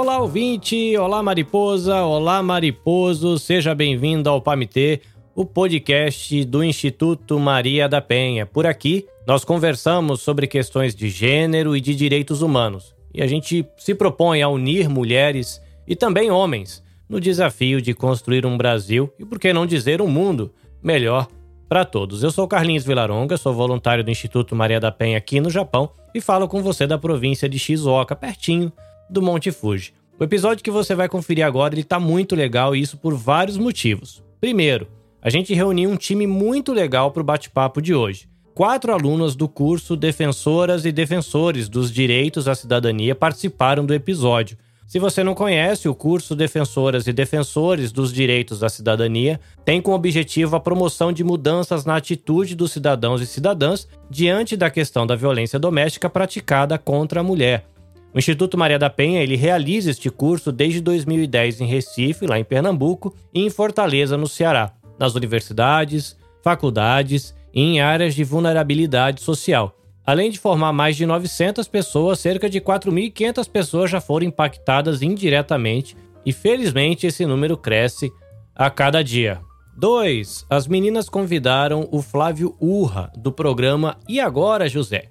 Olá, ouvinte! Olá, mariposa! Olá, mariposo! Seja bem-vindo ao Pamitê, o podcast do Instituto Maria da Penha. Por aqui, nós conversamos sobre questões de gênero e de direitos humanos. E a gente se propõe a unir mulheres e também homens no desafio de construir um Brasil e, por que não dizer, um mundo melhor para todos. Eu sou Carlinhos Vilaronga, sou voluntário do Instituto Maria da Penha aqui no Japão e falo com você da província de Shizuoka, pertinho do Monte Fuji. O episódio que você vai conferir agora ele tá muito legal e isso por vários motivos. Primeiro, a gente reuniu um time muito legal para o bate-papo de hoje. Quatro alunas do curso Defensoras e Defensores dos Direitos à Cidadania participaram do episódio. Se você não conhece, o curso Defensoras e Defensores dos Direitos à Cidadania tem como objetivo a promoção de mudanças na atitude dos cidadãos e cidadãs diante da questão da violência doméstica praticada contra a mulher. O Instituto Maria da Penha ele realiza este curso desde 2010 em Recife, lá em Pernambuco, e em Fortaleza, no Ceará, nas universidades, faculdades e em áreas de vulnerabilidade social. Além de formar mais de 900 pessoas, cerca de 4.500 pessoas já foram impactadas indiretamente e felizmente esse número cresce a cada dia. 2. As meninas convidaram o Flávio Urra, do programa E Agora José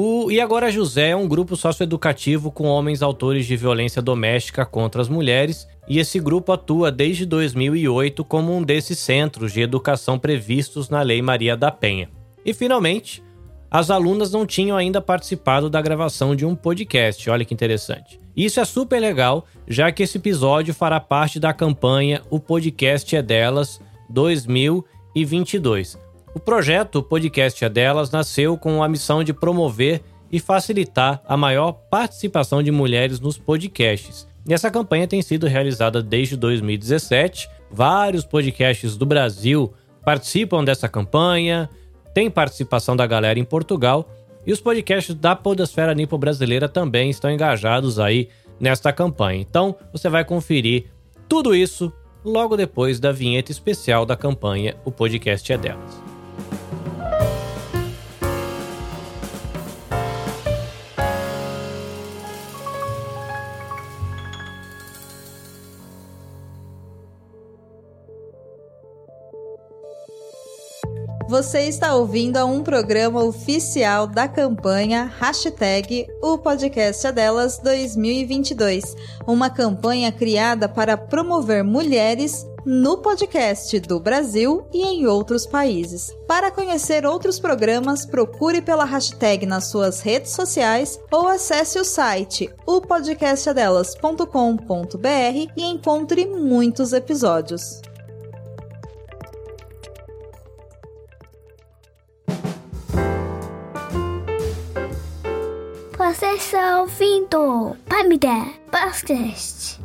o E Agora José é um grupo socioeducativo com homens autores de violência doméstica contra as mulheres, e esse grupo atua desde 2008 como um desses centros de educação previstos na Lei Maria da Penha. E finalmente, as alunas não tinham ainda participado da gravação de um podcast, olha que interessante. Isso é super legal, já que esse episódio fará parte da campanha O Podcast é Delas 2022 o projeto Podcast é Delas nasceu com a missão de promover e facilitar a maior participação de mulheres nos podcasts. E essa campanha tem sido realizada desde 2017. Vários podcasts do Brasil participam dessa campanha, tem participação da galera em Portugal e os podcasts da Podosfera Nipo Brasileira também estão engajados aí nesta campanha. Então, você vai conferir tudo isso logo depois da vinheta especial da campanha O Podcast é Delas. Você está ouvindo a um programa oficial da campanha Hashtag O Podcast é Delas 2022, uma campanha criada para promover mulheres no podcast do Brasil e em outros países. Para conhecer outros programas, procure pela hashtag nas suas redes sociais ou acesse o site opodcastadelas.com.br e encontre muitos episódios. Você está ouvindo Pamida Podcast.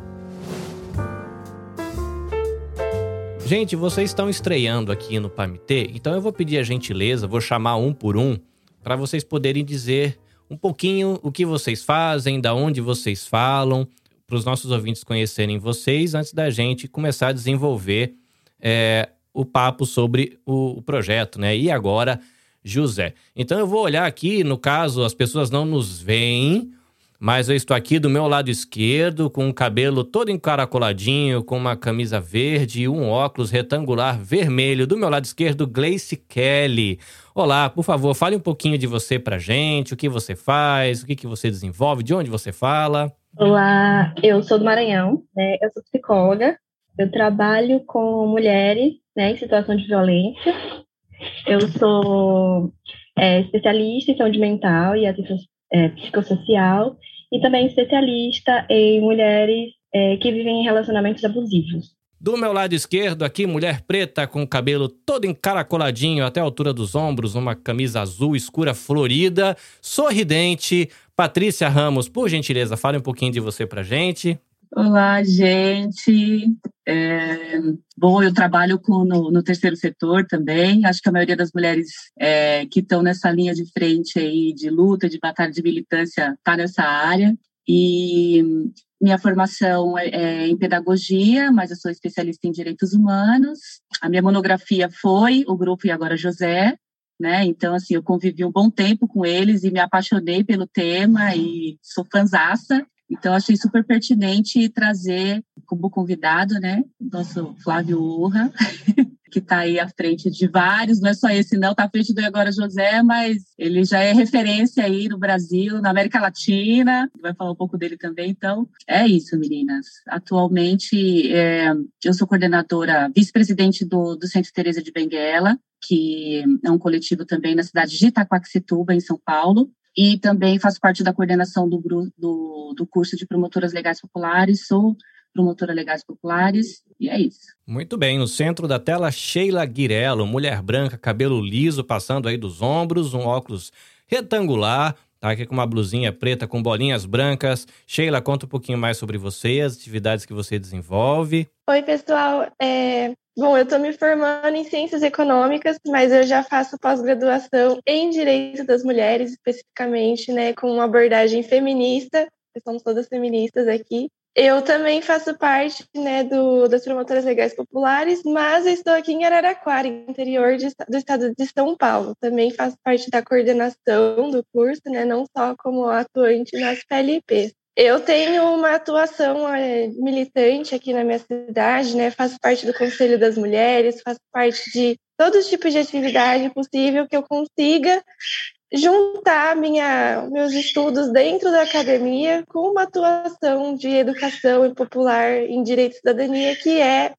Gente, vocês estão estreando aqui no Pamitê, então eu vou pedir a gentileza, vou chamar um por um, para vocês poderem dizer um pouquinho o que vocês fazem, da onde vocês falam, para os nossos ouvintes conhecerem vocês, antes da gente começar a desenvolver é, o papo sobre o, o projeto, né? E agora José. Então eu vou olhar aqui, no caso, as pessoas não nos veem, mas eu estou aqui do meu lado esquerdo, com o cabelo todo encaracoladinho, com uma camisa verde e um óculos retangular vermelho. Do meu lado esquerdo, Gleice Kelly. Olá, por favor, fale um pouquinho de você pra gente, o que você faz, o que, que você desenvolve, de onde você fala. Olá, eu sou do Maranhão, né? Eu sou psicóloga, eu trabalho com mulheres né, em situação de violência eu sou é, especialista em saúde mental e atenção é, psicossocial e também especialista em mulheres é, que vivem em relacionamentos abusivos. Do meu lado esquerdo, aqui, mulher preta com o cabelo todo encaracoladinho até a altura dos ombros, uma camisa azul escura florida, sorridente. Patrícia Ramos, por gentileza, fale um pouquinho de você pra gente. Olá, gente. É, bom, eu trabalho com, no, no, terceiro setor também. Acho que a maioria das mulheres é, que estão nessa linha de frente aí de luta, de batalha de militância, está nessa área. E minha formação é, é em pedagogia, mas eu sou especialista em direitos humanos. A minha monografia foi o grupo E Agora José, né? Então, assim, eu convivi um bom tempo com eles e me apaixonei pelo tema e sou fanzaça. Então, achei super pertinente trazer como convidado, né, nosso Flávio Urra, que está aí à frente de vários, não é só esse não, está à frente do Agora José, mas ele já é referência aí no Brasil, na América Latina, vai falar um pouco dele também, então é isso, meninas. Atualmente, é, eu sou coordenadora, vice-presidente do, do Centro Teresa de Benguela, que é um coletivo também na cidade de Itaquaquecetuba, em São Paulo, e também faço parte da coordenação do, do, do curso de promotoras legais populares, sou promotora legais populares, e é isso. Muito bem, no centro da tela, Sheila Guirello, mulher branca, cabelo liso, passando aí dos ombros, um óculos retangular, tá aqui com uma blusinha preta com bolinhas brancas. Sheila, conta um pouquinho mais sobre você, as atividades que você desenvolve. Oi, pessoal. É... Bom, eu estou me formando em Ciências Econômicas, mas eu já faço pós-graduação em Direito das Mulheres, especificamente, né, com uma abordagem feminista. Somos todas feministas aqui. Eu também faço parte né, do, das promotoras legais populares, mas estou aqui em Araraquara, interior de, do estado de São Paulo. Também faço parte da coordenação do curso, né, não só como atuante nas PLPs. Eu tenho uma atuação é, militante aqui na minha cidade, né? Faço parte do Conselho das Mulheres, faço parte de todo tipo de atividade possível que eu consiga juntar minha, meus estudos dentro da academia com uma atuação de educação e popular em direito e cidadania, que é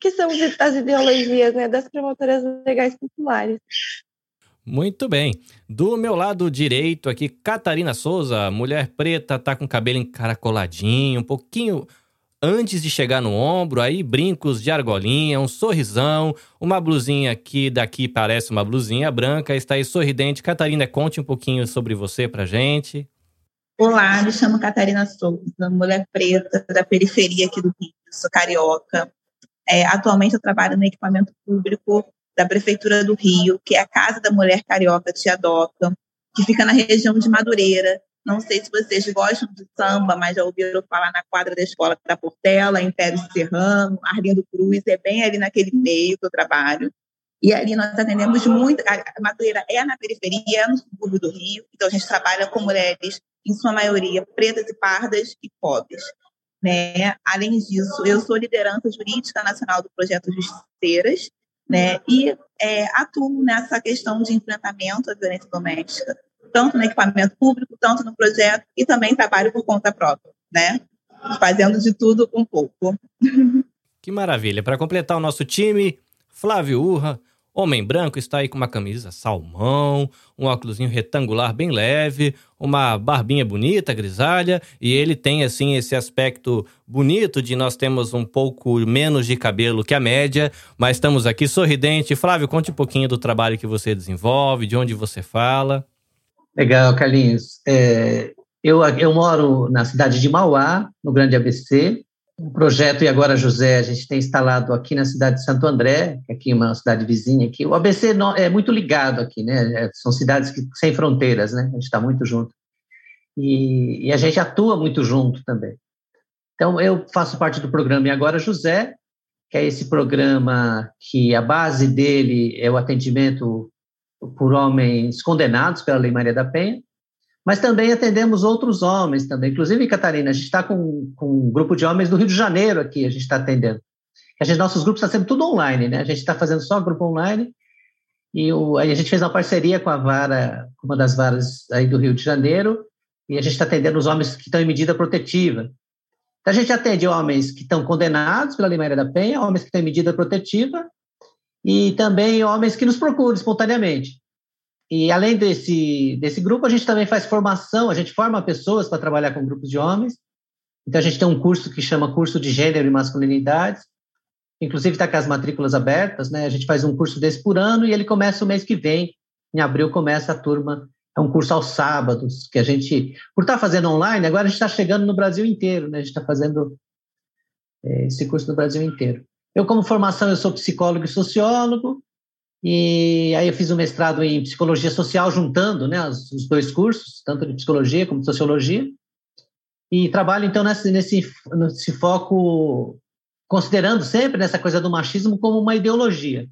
que são as ideologias né, das promotoras legais populares. Muito bem. Do meu lado direito aqui, Catarina Souza, mulher preta, tá com cabelo encaracoladinho, um pouquinho antes de chegar no ombro, aí brincos de argolinha, um sorrisão, uma blusinha que daqui parece uma blusinha branca, está aí sorridente. Catarina, conte um pouquinho sobre você pra gente. Olá, me chamo Catarina Souza, mulher preta da periferia aqui do Rio, sou carioca. É, atualmente eu trabalho no equipamento público da Prefeitura do Rio, que é a Casa da Mulher Carioca Tia Doca, que fica na região de Madureira, não sei se vocês gostam de samba, mas já ouviram falar na quadra da escola da Portela, Império Serrano, Arlindo Cruz, é bem ali naquele meio que eu trabalho. E ali nós atendemos muito. A Madureira é na periferia, é no subúrbio do Rio, então a gente trabalha com mulheres, em sua maioria, pretas e pardas e pobres. Né? Além disso, eu sou liderança jurídica nacional do projeto Justiceiras, né? e é, atuo nessa questão de enfrentamento à violência doméstica tanto no equipamento público, tanto no projeto, e também trabalho por conta própria, né? Fazendo de tudo um pouco. Que maravilha. Para completar o nosso time, Flávio Urra, homem branco, está aí com uma camisa salmão, um óculos retangular bem leve, uma barbinha bonita, grisalha, e ele tem assim esse aspecto bonito de nós temos um pouco menos de cabelo que a média, mas estamos aqui sorridente. Flávio, conte um pouquinho do trabalho que você desenvolve, de onde você fala. Legal, Carlinhos. É, eu, eu moro na cidade de Mauá, no Grande ABC. O projeto E Agora José, a gente tem instalado aqui na cidade de Santo André, é aqui uma cidade vizinha aqui. O ABC é muito ligado aqui, né? É, são cidades que, sem fronteiras, né? A gente está muito junto. E, e, a gente atua muito junto também. Então, eu faço parte do programa E Agora José, que é esse programa que a base dele é o atendimento por homens condenados pela Lei Maria da Penha, mas também atendemos outros homens também. Inclusive, Catarina, a gente está com, com um grupo de homens do Rio de Janeiro aqui, a gente está atendendo. A gente, nossos grupos estão tá sendo tudo online, né? A gente está fazendo só grupo online e o, a gente fez uma parceria com a vara, uma das varas aí do Rio de Janeiro, e a gente está atendendo os homens que estão em medida protetiva. Então, a gente atende homens que estão condenados pela Lei Maria da Penha, homens que estão em medida protetiva, e também homens que nos procuram espontaneamente. E além desse, desse grupo, a gente também faz formação, a gente forma pessoas para trabalhar com grupos de homens. Então, a gente tem um curso que chama Curso de Gênero e Masculinidades, inclusive está com as matrículas abertas, né? A gente faz um curso desse por ano e ele começa o mês que vem, em abril começa a turma, é um curso aos sábados, que a gente, por estar tá fazendo online, agora a gente está chegando no Brasil inteiro, né? A gente está fazendo é, esse curso no Brasil inteiro. Eu, como formação, eu sou psicólogo e sociólogo, e aí eu fiz um mestrado em psicologia social, juntando né, os, dois cursos, tanto de psicologia como de sociologia, e trabalho, então, nesse, nesse, nesse foco, considerando sempre nessa coisa do machismo como uma ideologia,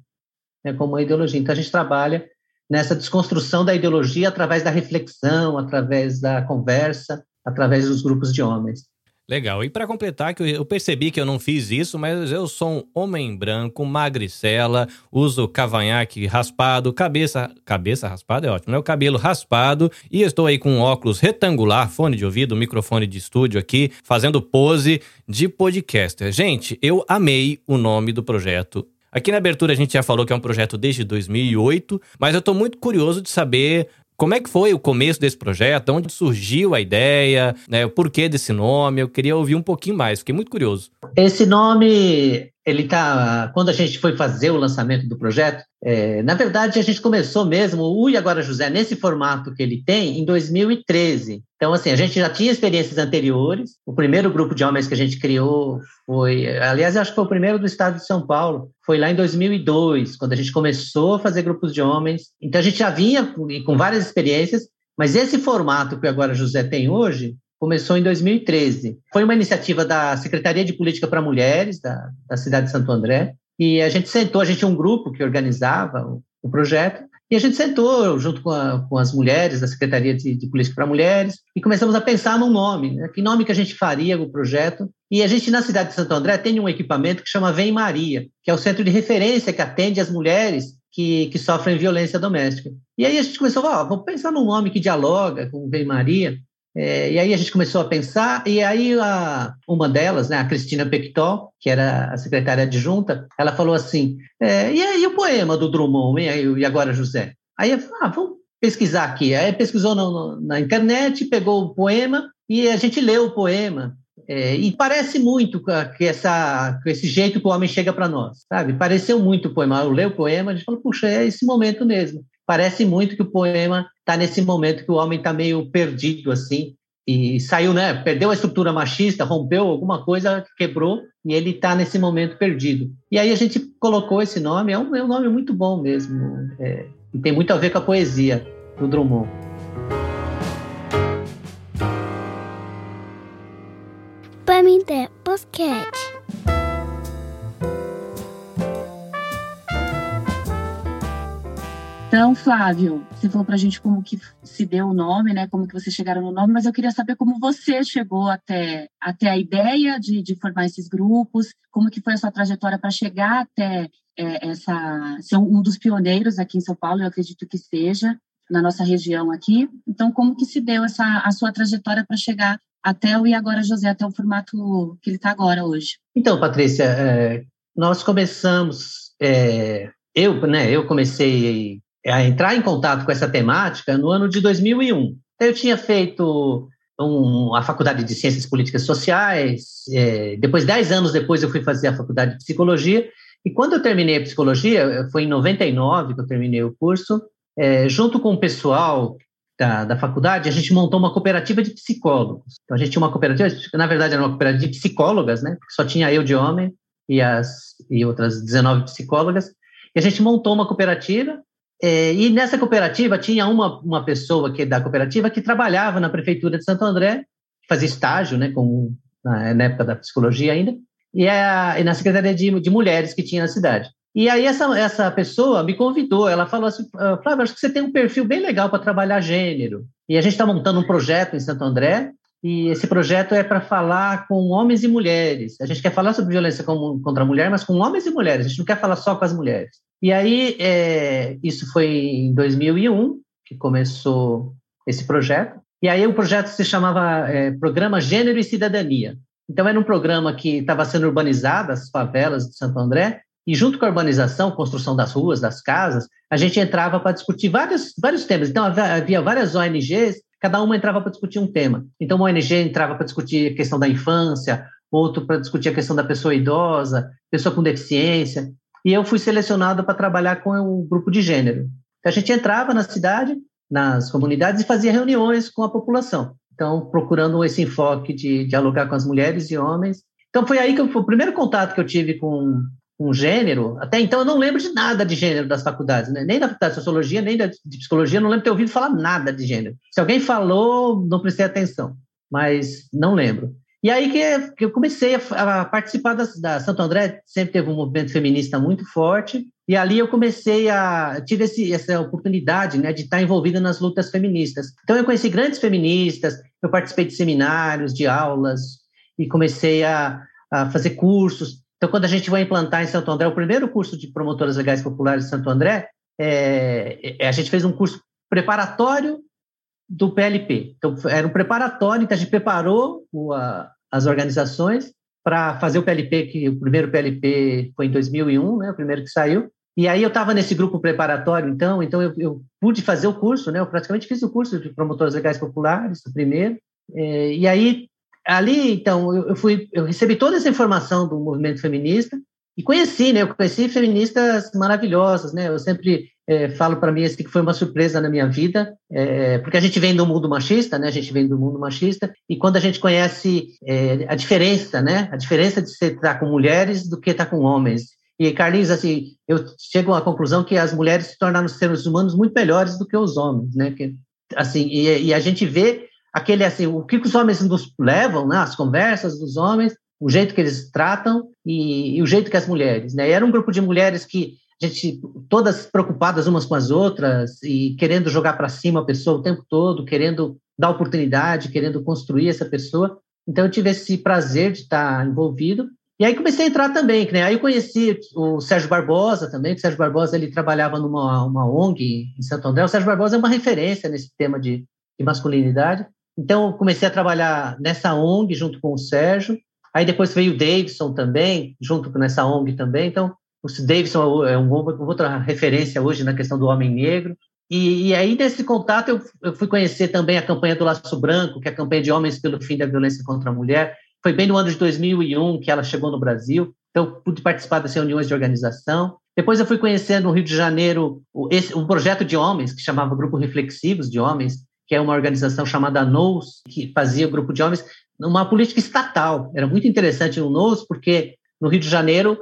né, como uma ideologia. Então, a gente trabalha nessa desconstrução da ideologia através da reflexão, através da conversa, através dos grupos de homens. Legal. E para completar, que eu percebi que eu não fiz isso, mas eu sou um homem branco, magricela, uso cavanhaque raspado, cabeça. Cabeça raspada é ótimo, né? O cabelo raspado e estou aí com um óculos retangular, fone de ouvido, microfone de estúdio aqui, fazendo pose de podcaster. Gente, eu amei o nome do projeto. Aqui na abertura a gente já falou que é um projeto desde 2008, mas eu estou muito curioso de saber como é que foi o começo desse projeto? Onde surgiu a ideia? Né? O porquê desse nome? Eu queria ouvir um pouquinho mais, fiquei muito curioso. Esse nome, ele tá. Quando a gente foi fazer o lançamento do projeto, é, na verdade a gente começou mesmo o E Agora José nesse formato que ele tem em 2013. Então, assim, a gente já tinha experiências anteriores. O primeiro grupo de homens que a gente criou foi, aliás, acho que foi o primeiro do estado de São Paulo. Foi lá em 2002, quando a gente começou a fazer grupos de homens. Então, a gente já vinha com várias experiências, mas esse formato que agora José tem hoje começou em 2013. Foi uma iniciativa da Secretaria de Política para Mulheres da, da cidade de Santo André. E a gente sentou, a gente tinha um grupo que organizava o, o projeto, e a gente sentou junto com, a, com as mulheres da Secretaria de, de Política para Mulheres e começamos a pensar num nome, né? que nome que a gente faria o projeto. E a gente, na cidade de Santo André, tem um equipamento que chama Vem Maria, que é o centro de referência que atende as mulheres que, que sofrem violência doméstica. E aí a gente começou, ó, vamos pensar num nome que dialoga com Vem Maria. É, e aí a gente começou a pensar, e aí a, uma delas, né, a Cristina Pectol, que era a secretária adjunta, ela falou assim, é, e aí o poema do Drummond, e, aí, e agora José? Aí eu falei, ah, vamos pesquisar aqui. Aí pesquisou no, na internet, pegou o poema, e a gente leu o poema. É, e parece muito com, essa, esse jeito que o homem chega para nós, sabe? Pareceu muito o poema. Eu leio o poema, a gente falou, puxa, é esse momento mesmo parece muito que o poema está nesse momento que o homem está meio perdido, assim, e saiu, né? Perdeu a estrutura machista, rompeu alguma coisa, quebrou, e ele está nesse momento perdido. E aí a gente colocou esse nome, é um, é um nome muito bom mesmo, é, e tem muito a ver com a poesia do Drummond. Para mim, Então, Flávio, você falou para a gente como que se deu o nome, né? Como que vocês chegaram no nome, mas eu queria saber como você chegou até, até a ideia de, de formar esses grupos, como que foi a sua trajetória para chegar até é, essa ser um dos pioneiros aqui em São Paulo, eu acredito que seja na nossa região aqui. Então, como que se deu essa a sua trajetória para chegar até o e agora José, até o formato que ele está agora hoje? Então, Patrícia, é, nós começamos é, eu, né, eu comecei a entrar em contato com essa temática no ano de 2001. Eu tinha feito um, a faculdade de Ciências Políticas Sociais, é, depois, dez anos depois, eu fui fazer a faculdade de Psicologia, e quando eu terminei a Psicologia, foi em 99 que eu terminei o curso, é, junto com o pessoal da, da faculdade, a gente montou uma cooperativa de psicólogos. Então, a gente tinha uma cooperativa, na verdade era uma cooperativa de psicólogas, né? Só tinha eu de homem e, as, e outras 19 psicólogas, e a gente montou uma cooperativa é, e nessa cooperativa tinha uma, uma pessoa que da cooperativa que trabalhava na prefeitura de Santo André, fazia estágio, né, com, na, na época da psicologia ainda, e, a, e na secretaria de, de mulheres que tinha na cidade. E aí essa, essa pessoa me convidou, ela falou assim, ah, Flávio, acho que você tem um perfil bem legal para trabalhar gênero. E a gente está montando um projeto em Santo André, e esse projeto é para falar com homens e mulheres. A gente quer falar sobre violência contra a mulher, mas com homens e mulheres. A gente não quer falar só com as mulheres. E aí, é, isso foi em 2001 que começou esse projeto. E aí o projeto se chamava é, Programa Gênero e Cidadania. Então era um programa que estava sendo urbanizado, as favelas de Santo André, e junto com a urbanização, construção das ruas, das casas, a gente entrava para discutir vários, vários temas. Então havia várias ONGs, cada uma entrava para discutir um tema. Então uma ONG entrava para discutir a questão da infância, outro para discutir a questão da pessoa idosa, pessoa com deficiência e eu fui selecionado para trabalhar com o grupo de gênero. Então, a gente entrava na cidade, nas comunidades e fazia reuniões com a população. Então, procurando esse enfoque de dialogar com as mulheres e homens. Então, foi aí que eu, foi o primeiro contato que eu tive com, com gênero. Até então, eu não lembro de nada de gênero das faculdades, né? nem da faculdade de sociologia, nem da, de psicologia, não lembro de ter ouvido falar nada de gênero. Se alguém falou, não prestei atenção, mas não lembro. E aí que, eu comecei a, a participar da, da, Santo André, sempre teve um movimento feminista muito forte, E ali eu comecei a tive esse, essa oportunidade, né, de estar envolvida nas lutas feministas. Então eu conheci grandes feministas, eu participei de seminários, de aulas e comecei a, a fazer cursos. Então quando a gente vai implantar em Santo André o primeiro curso de promotoras legais populares de Santo André, é, é, a gente fez um curso preparatório do PLP. Então era um preparatório, então a gente preparou o, a, as organizações para fazer o PLP, que o primeiro PLP foi em 2001, né, o primeiro que saiu, e aí eu estava nesse grupo preparatório, então, então eu, eu, pude fazer o curso, né? Eu praticamente fiz o curso de promotores legais populares, o primeiro. É, e aí ali, então, eu, eu, fui, eu recebi toda essa informação do movimento feminista e conheci, né? Eu conheci feministas maravilhosas, né? Eu sempre é, falo para mim assim, que foi uma surpresa na minha vida, é, porque a gente vem do mundo machista, né? A gente vem do mundo machista e quando a gente conhece é, a diferença, né? A diferença de se estar com mulheres do que estar com homens e, Carlinhos, assim, eu chego à conclusão que as mulheres se tornaram seres humanos muito melhores do que os homens, né? Que, assim, e, e a gente vê aquele, assim, o que os homens nos levam, né? As conversas dos homens, o jeito que eles tratam e, e o jeito que as mulheres, né? E era um grupo de mulheres que gente todas preocupadas umas com as outras e querendo jogar para cima a pessoa o tempo todo, querendo dar oportunidade, querendo construir essa pessoa. Então eu tive esse prazer de estar envolvido e aí comecei a entrar também, né? Aí eu conheci o Sérgio Barbosa também, que o Sérgio Barbosa ele trabalhava numa uma ONG em Santo André. O Sérgio Barbosa é uma referência nesse tema de, de masculinidade. Então eu comecei a trabalhar nessa ONG junto com o Sérgio. Aí depois veio o Davidson também, junto com essa ONG também. Então o Davidson é uma outra referência hoje na questão do homem negro. E, e, aí, nesse contato, eu, eu, fui conhecer também a campanha do Laço Branco, que é a campanha de Homens pelo Fim da Violência contra a Mulher, foi bem no ano de 2001 que ela chegou no Brasil, então pude participar das reuniões de organização. Depois eu fui conhecendo no Rio de Janeiro um projeto de homens que chamava Grupo Reflexivos de Homens, que é uma organização chamada NOS, que fazia grupo de homens numa política estatal. Era muito interessante no NOS, porque no Rio de Janeiro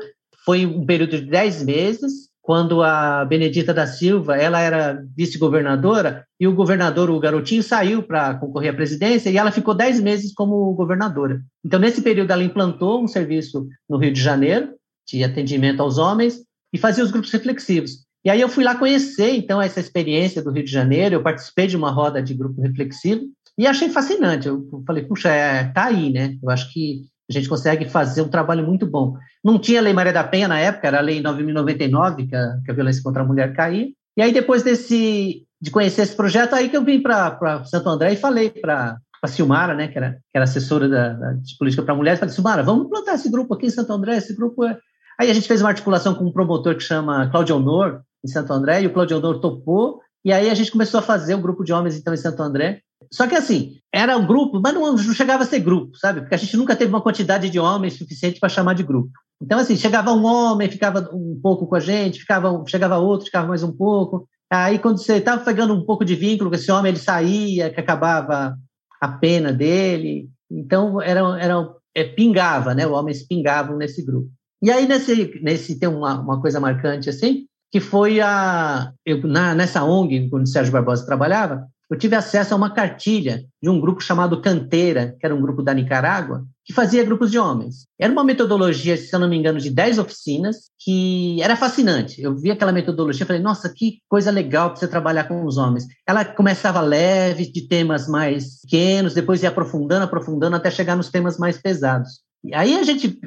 foi um período de 10 meses quando a Benedita da Silva ela era vice-governadora e o governador, o garotinho, saiu para concorrer à presidência e ela ficou dez meses como governadora. Então, nesse período, ela implantou um serviço no Rio de Janeiro de atendimento aos homens e fazia os grupos reflexivos. E aí eu fui lá conhecer, então, essa experiência do Rio de Janeiro, eu participei de uma roda de grupo reflexivo e achei fascinante. Eu falei, puxa, é, tá aí, né? Eu acho que a gente consegue fazer um trabalho muito bom. Não tinha Lei Maria da Penha na época, era a Lei 9.099, que a, que a violência contra a mulher caía. E aí, depois desse, de conhecer esse projeto, aí que eu vim para Santo André e falei para a Silmara, né, que era, que era assessora da, da de política para mulheres, falei, Silmara, vamos plantar esse grupo aqui em Santo André, esse grupo é... Aí a gente fez uma articulação com um promotor que chama Claudio Honor, em Santo André, e o Claudio Honor topou, e aí a gente começou a fazer um grupo de homens, então, em Santo André, só que assim, era um grupo, mas não, chegava a ser grupo, sabe? Porque a gente nunca teve uma quantidade de homens suficiente para chamar de grupo. Então, assim, chegava um homem, ficava um pouco com a gente, ficava, chegava outro, ficava mais um pouco. Aí, quando você estava pegando um pouco de vínculo com esse homem, ele saía, que acabava a pena dele. Então, era, era, é, pingava, né? Os homens pingavam nesse grupo. E aí, nesse, nesse tem uma, uma coisa marcante, assim, que foi a... Eu, na, nessa ONG, quando o Sérgio Barbosa trabalhava, eu tive acesso a uma cartilha de um grupo chamado Canteira, que era um grupo da Nicarágua, que fazia grupos de homens. Era uma metodologia, se eu não me engano, de 10 oficinas, que era fascinante. Eu vi aquela metodologia e falei, nossa, que coisa legal para você trabalhar com os homens. Ela começava leve, de temas mais pequenos, depois ia aprofundando, aprofundando, até chegar nos temas mais pesados. E aí a gente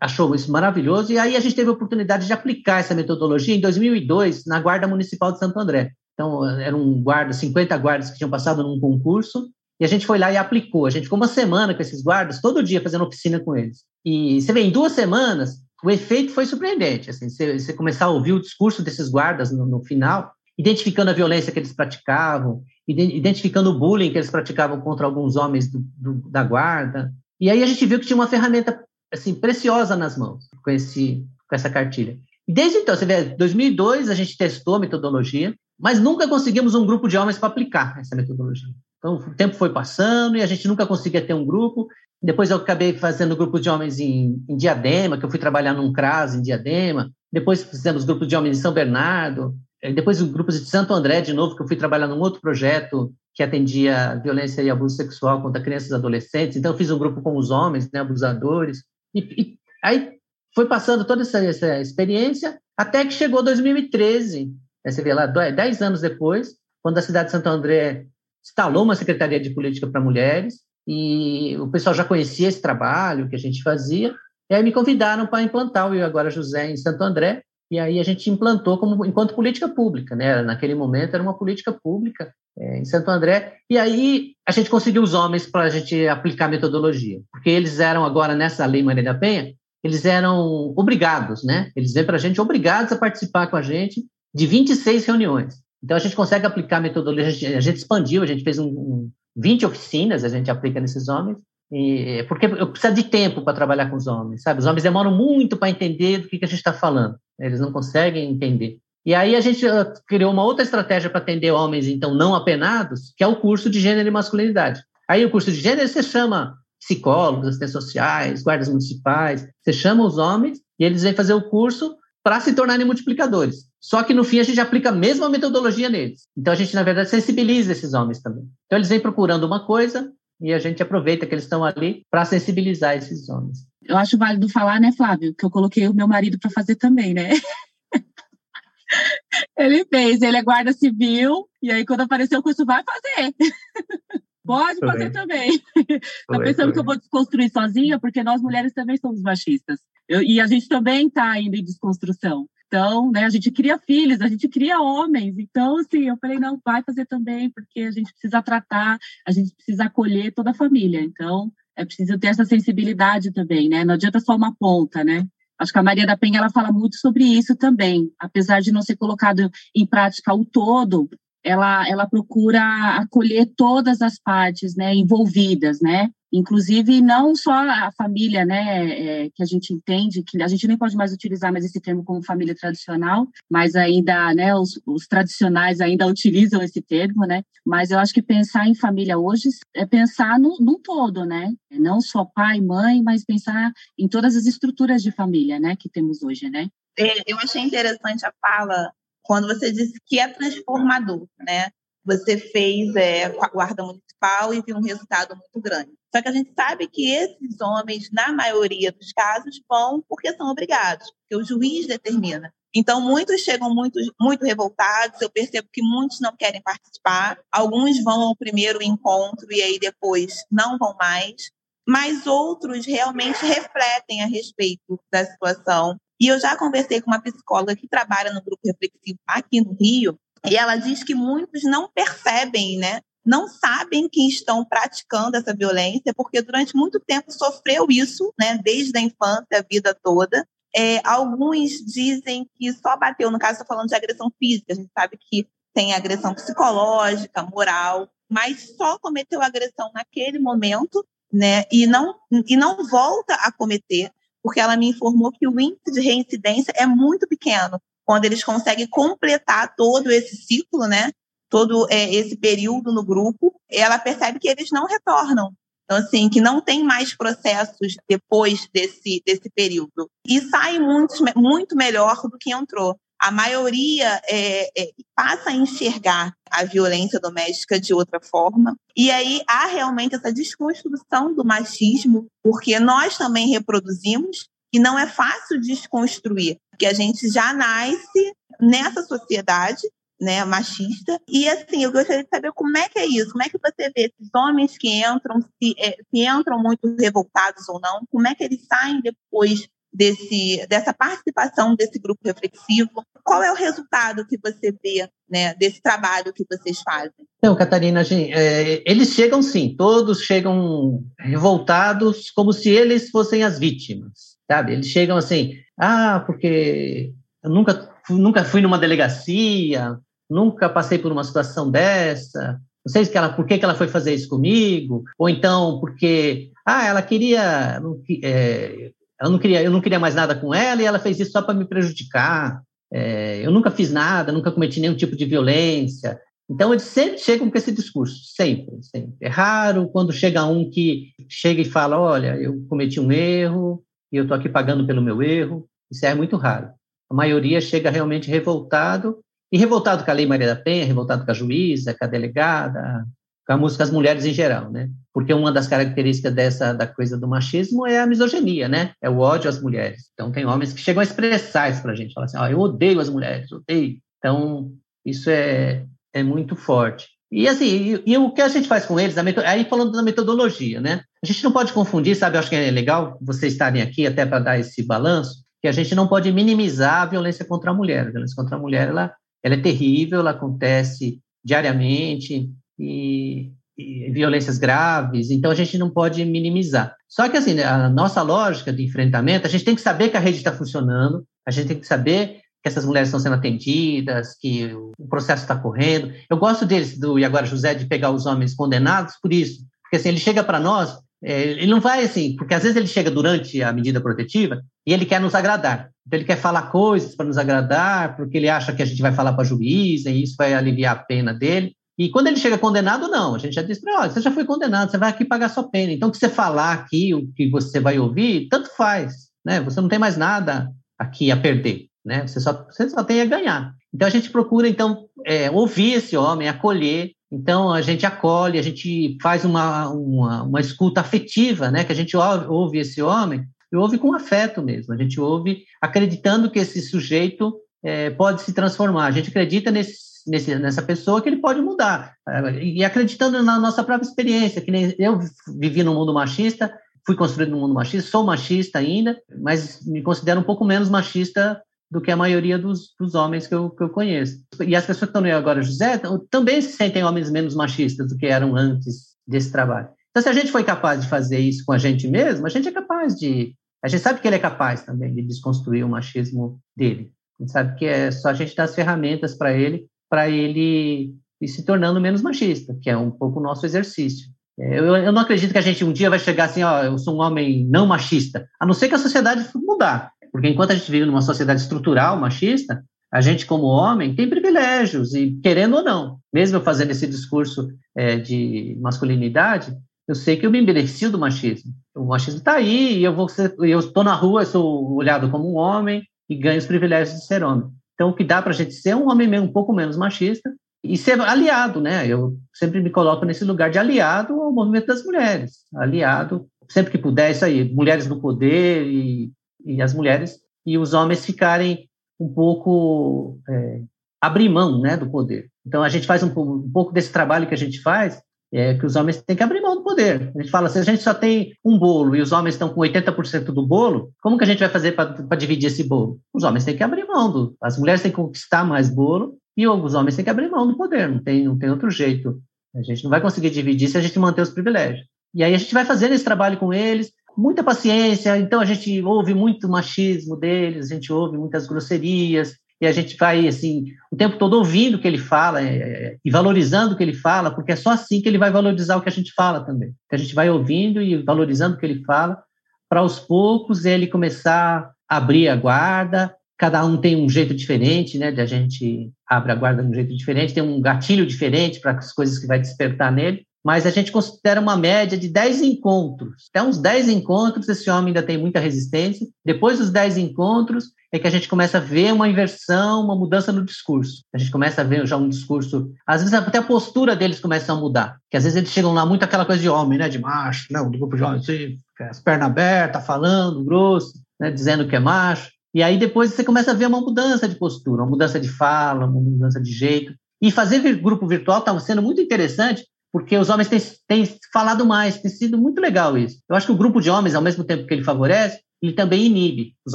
achou isso maravilhoso, e aí a gente teve a oportunidade de aplicar essa metodologia em 2002 na Guarda Municipal de Santo André. Então, eram guardas, 50 guardas que tinham passado num concurso, e a gente foi lá e aplicou. A gente ficou uma semana com esses guardas, todo dia fazendo oficina com eles. E você vê, em duas semanas, o efeito foi surpreendente. Assim, você, você começar a ouvir o discurso desses guardas no, no final, identificando a violência que eles praticavam, identificando o bullying que eles praticavam contra alguns homens do, do, da guarda. E aí a gente viu que tinha uma ferramenta assim preciosa nas mãos com esse com essa cartilha. E desde então, você vê, 2002 a gente testou a metodologia, mas nunca conseguimos um grupo de homens para aplicar essa metodologia. Então, o tempo foi passando e a gente nunca conseguia ter um grupo. Depois eu acabei fazendo grupo de homens em, em Diadema, que eu fui trabalhar num CRAS em Diadema. Depois fizemos grupo de homens em São Bernardo. Depois grupos de Santo André, de novo, que eu fui trabalhar num outro projeto que atendia violência e abuso sexual contra crianças e adolescentes. Então, eu fiz um grupo com os homens, né, abusadores. E, e aí foi passando toda essa, essa experiência até que chegou 2013. Você vê lá, 10 anos depois, quando a cidade de Santo André instalou uma Secretaria de Política para Mulheres, e o pessoal já conhecia esse trabalho que a gente fazia, e aí me convidaram para implantar o Eu Agora José em Santo André, e aí a gente implantou como enquanto política pública, né? Naquele momento era uma política pública é, em Santo André, e aí a gente conseguiu os homens para a gente aplicar a metodologia, porque eles eram agora nessa lei Maria da Penha, eles eram obrigados, né? Eles vêm para a gente obrigados a participar com a gente de 26 reuniões. Então a gente consegue aplicar metodologia, a gente expandiu, a gente fez um, um 20 oficinas, a gente aplica nesses homens, e, porque eu preciso de tempo para trabalhar com os homens, sabe? Os homens demoram muito para entender do que, que a gente está falando, eles não conseguem entender. E aí a gente ah, criou uma outra estratégia para atender homens, então, não apenados, que é o curso de gênero e masculinidade. Aí o curso de gênero você chama psicólogos, assistentes sociais, guardas municipais, você chama os homens e eles vêm fazer o curso para se tornarem multiplicadores. Só que no fim a gente aplica a mesma metodologia neles. Então a gente, na verdade, sensibiliza esses homens também. Então eles vêm procurando uma coisa e a gente aproveita que eles estão ali para sensibilizar esses homens. Eu acho válido falar, né, Flávio, que eu coloquei o meu marido para fazer também, né? ele fez, ele é guarda civil, e aí quando apareceu o curso, vai fazer. Pode fazer também. tá pensando que eu vou desconstruir sozinha? Porque nós mulheres também somos machistas. Eu, e a gente também está indo em desconstrução. Então, né, a gente cria filhos, a gente cria homens. Então, assim, eu falei, não, vai fazer também, porque a gente precisa tratar, a gente precisa acolher toda a família. Então, é preciso ter essa sensibilidade também, né? Não adianta só uma ponta, né? Acho que a Maria da Penha ela fala muito sobre isso também, apesar de não ser colocado em prática o todo, ela, ela procura acolher todas as partes né, envolvidas, né? Inclusive, não só a família, né, é, que a gente entende, que a gente nem pode mais utilizar mais esse termo como família tradicional, mas ainda, né, os, os tradicionais ainda utilizam esse termo, né? Mas eu acho que pensar em família hoje é pensar no, num todo, né? Não só pai, mãe, mas pensar em todas as estruturas de família, né, que temos hoje, né? É, eu achei interessante a fala quando você disse que é transformador, né? Você fez é, guarda municipal e viu um resultado muito grande. Só que a gente sabe que esses homens, na maioria dos casos, vão porque são obrigados, porque o juiz determina. Então, muitos chegam muito, muito revoltados. Eu percebo que muitos não querem participar. Alguns vão ao primeiro encontro e aí depois não vão mais. Mas outros realmente refletem a respeito da situação e eu já conversei com uma psicóloga que trabalha no grupo reflexivo aqui no Rio, e ela diz que muitos não percebem, né? Não sabem que estão praticando essa violência, porque durante muito tempo sofreu isso, né? Desde a infância, a vida toda. É, alguns dizem que só bateu, no caso, estou falando de agressão física, a gente sabe que tem agressão psicológica, moral, mas só cometeu agressão naquele momento, né? E não, e não volta a cometer porque ela me informou que o índice de reincidência é muito pequeno quando eles conseguem completar todo esse ciclo, né? Todo é, esse período no grupo, ela percebe que eles não retornam. Então, assim, que não tem mais processos depois desse, desse período. E sai muito, muito melhor do que entrou a maioria é, é, passa a enxergar a violência doméstica de outra forma. E aí há realmente essa desconstrução do machismo, porque nós também reproduzimos, e não é fácil desconstruir, porque a gente já nasce nessa sociedade né, machista. E assim, eu gostaria de saber como é que é isso, como é que você vê esses homens que entram, se, é, se entram muito revoltados ou não, como é que eles saem depois desse, dessa participação desse grupo reflexivo? Qual é o resultado que você vê né, desse trabalho que vocês fazem? Então, Catarina, gente, é, eles chegam sim, todos chegam revoltados como se eles fossem as vítimas, sabe? Eles chegam assim, ah, porque eu nunca, nunca fui numa delegacia, nunca passei por uma situação dessa, não sei que ela, por que, que ela foi fazer isso comigo, ou então porque, ah, ela queria, é, ela não queria, eu não queria mais nada com ela e ela fez isso só para me prejudicar. É, eu nunca fiz nada, nunca cometi nenhum tipo de violência. Então, eles sempre chegam com esse discurso, sempre, sempre. É raro quando chega um que chega e fala: Olha, eu cometi um erro e eu estou aqui pagando pelo meu erro. Isso é muito raro. A maioria chega realmente revoltado, e revoltado com a Lei Maria da Penha, revoltado com a juíza, com a delegada, com a música as mulheres em geral, né? Porque uma das características dessa da coisa do machismo é a misoginia, né? É o ódio às mulheres. Então tem homens que chegam a expressar isso pra gente, falam assim: "Ah, eu odeio as mulheres, odeio". Então, isso é é muito forte. E assim, e, e, o que a gente faz com eles, aí falando da metodologia, né? A gente não pode confundir, sabe? Eu acho que é legal vocês estarem aqui até para dar esse balanço, que a gente não pode minimizar a violência contra a mulher. A violência contra a mulher, ela, ela é terrível, ela acontece diariamente e, e violências graves, então a gente não pode minimizar. Só que assim, a nossa lógica de enfrentamento, a gente tem que saber que a rede está funcionando, a gente tem que saber que essas mulheres estão sendo atendidas, que o processo está correndo. Eu gosto deles, do e agora José, de pegar os homens condenados por isso, porque assim, ele chega para nós, é, ele não vai assim, porque às vezes ele chega durante a medida protetiva e ele quer nos agradar. Então ele quer falar coisas para nos agradar, porque ele acha que a gente vai falar para a juíza e isso vai aliviar a pena dele. E quando ele chega condenado, não. A gente já diz para ele, olha, você já foi condenado, você vai aqui pagar sua pena. Então, o que você falar aqui, o que você vai ouvir, tanto faz. Né? Você não tem mais nada aqui a perder né? Você só, você só tem a ganhar. Então a gente procura então é, ouvir esse homem, acolher. Então a gente acolhe, a gente faz uma, uma, uma escuta afetiva, né? Que a gente ouve, ouve esse homem e ouve com afeto mesmo. A gente ouve acreditando que esse sujeito é, pode se transformar. A gente acredita nesse, nesse, nessa pessoa que ele pode mudar e acreditando na nossa própria experiência. Que nem eu vivi no mundo machista, fui construído no mundo machista, sou machista ainda, mas me considero um pouco menos machista do que a maioria dos, dos homens que eu, que eu conheço. E as pessoas que estão agora, José, também se sentem homens menos machistas do que eram antes desse trabalho. Então, se a gente foi capaz de fazer isso com a gente mesmo, a gente é capaz de. A gente sabe que ele é capaz também de desconstruir o machismo dele. A gente sabe que é só a gente dar as ferramentas para ele, para ele ir se tornando menos machista, que é um pouco o nosso exercício. É, eu, eu não acredito que a gente um dia vai chegar assim, ó, eu sou um homem não machista, a não ser que a sociedade mudar. Porque enquanto a gente vive numa sociedade estrutural machista, a gente, como homem, tem privilégios, e querendo ou não, mesmo eu fazendo esse discurso é, de masculinidade, eu sei que eu me beneficio do machismo. O machismo está aí, e eu eu estou na rua, sou olhado como um homem e ganho os privilégios de ser homem. Então, o que dá para a gente ser um homem um pouco menos machista e ser aliado, né? Eu sempre me coloco nesse lugar de aliado ao movimento das mulheres, aliado sempre que puder, isso aí, mulheres no poder e e as mulheres, e os homens ficarem um pouco é, abrir mão né, do poder. Então a gente faz um, um, pouco desse trabalho que a gente faz, é que os homens têm que abrir mão do poder. A gente fala, se a gente só tem um bolo e os homens estão com 80% do bolo, como que a gente vai fazer para dividir esse bolo? Os homens têm que abrir mão do, as mulheres têm que conquistar mais bolo e os homens têm que abrir mão do poder. Não tem, não tem outro jeito. A gente não vai conseguir dividir se a gente manter os privilégios. E aí a gente vai fazendo esse trabalho com eles, muita paciência, então a gente ouve muito machismo deles, a gente ouve muitas grosserias, e a gente vai, assim, o tempo todo ouvindo o que ele fala é, é, e valorizando o que ele fala, porque é só assim que ele vai valorizar o que a gente fala também. A gente vai ouvindo e valorizando o que ele fala, para aos poucos ele começar a abrir a guarda, cada um tem um jeito diferente, né, de a gente abre a guarda de um jeito diferente, tem um gatilho diferente para as coisas que vai despertar nele, mas a gente considera uma média de 10 encontros. Até uns 10 encontros, esse homem ainda tem muita resistência. Depois dos 10 encontros, é que a gente começa a ver uma inversão, uma mudança no discurso. A gente começa a ver já um discurso, às vezes até a postura deles começa a mudar, que às vezes eles chegam lá muito aquela coisa de homem, né, de macho, não, do grupo de homens, assim, as pernas abertas, falando grosso, né, dizendo que é macho. E aí depois você começa a ver uma mudança de postura, uma mudança de fala, uma mudança de jeito. E fazer grupo virtual está sendo muito interessante, porque os homens têm, têm falado mais, tem sido muito legal isso. Eu acho que o grupo de homens, ao mesmo tempo que ele favorece, ele também inibe. Os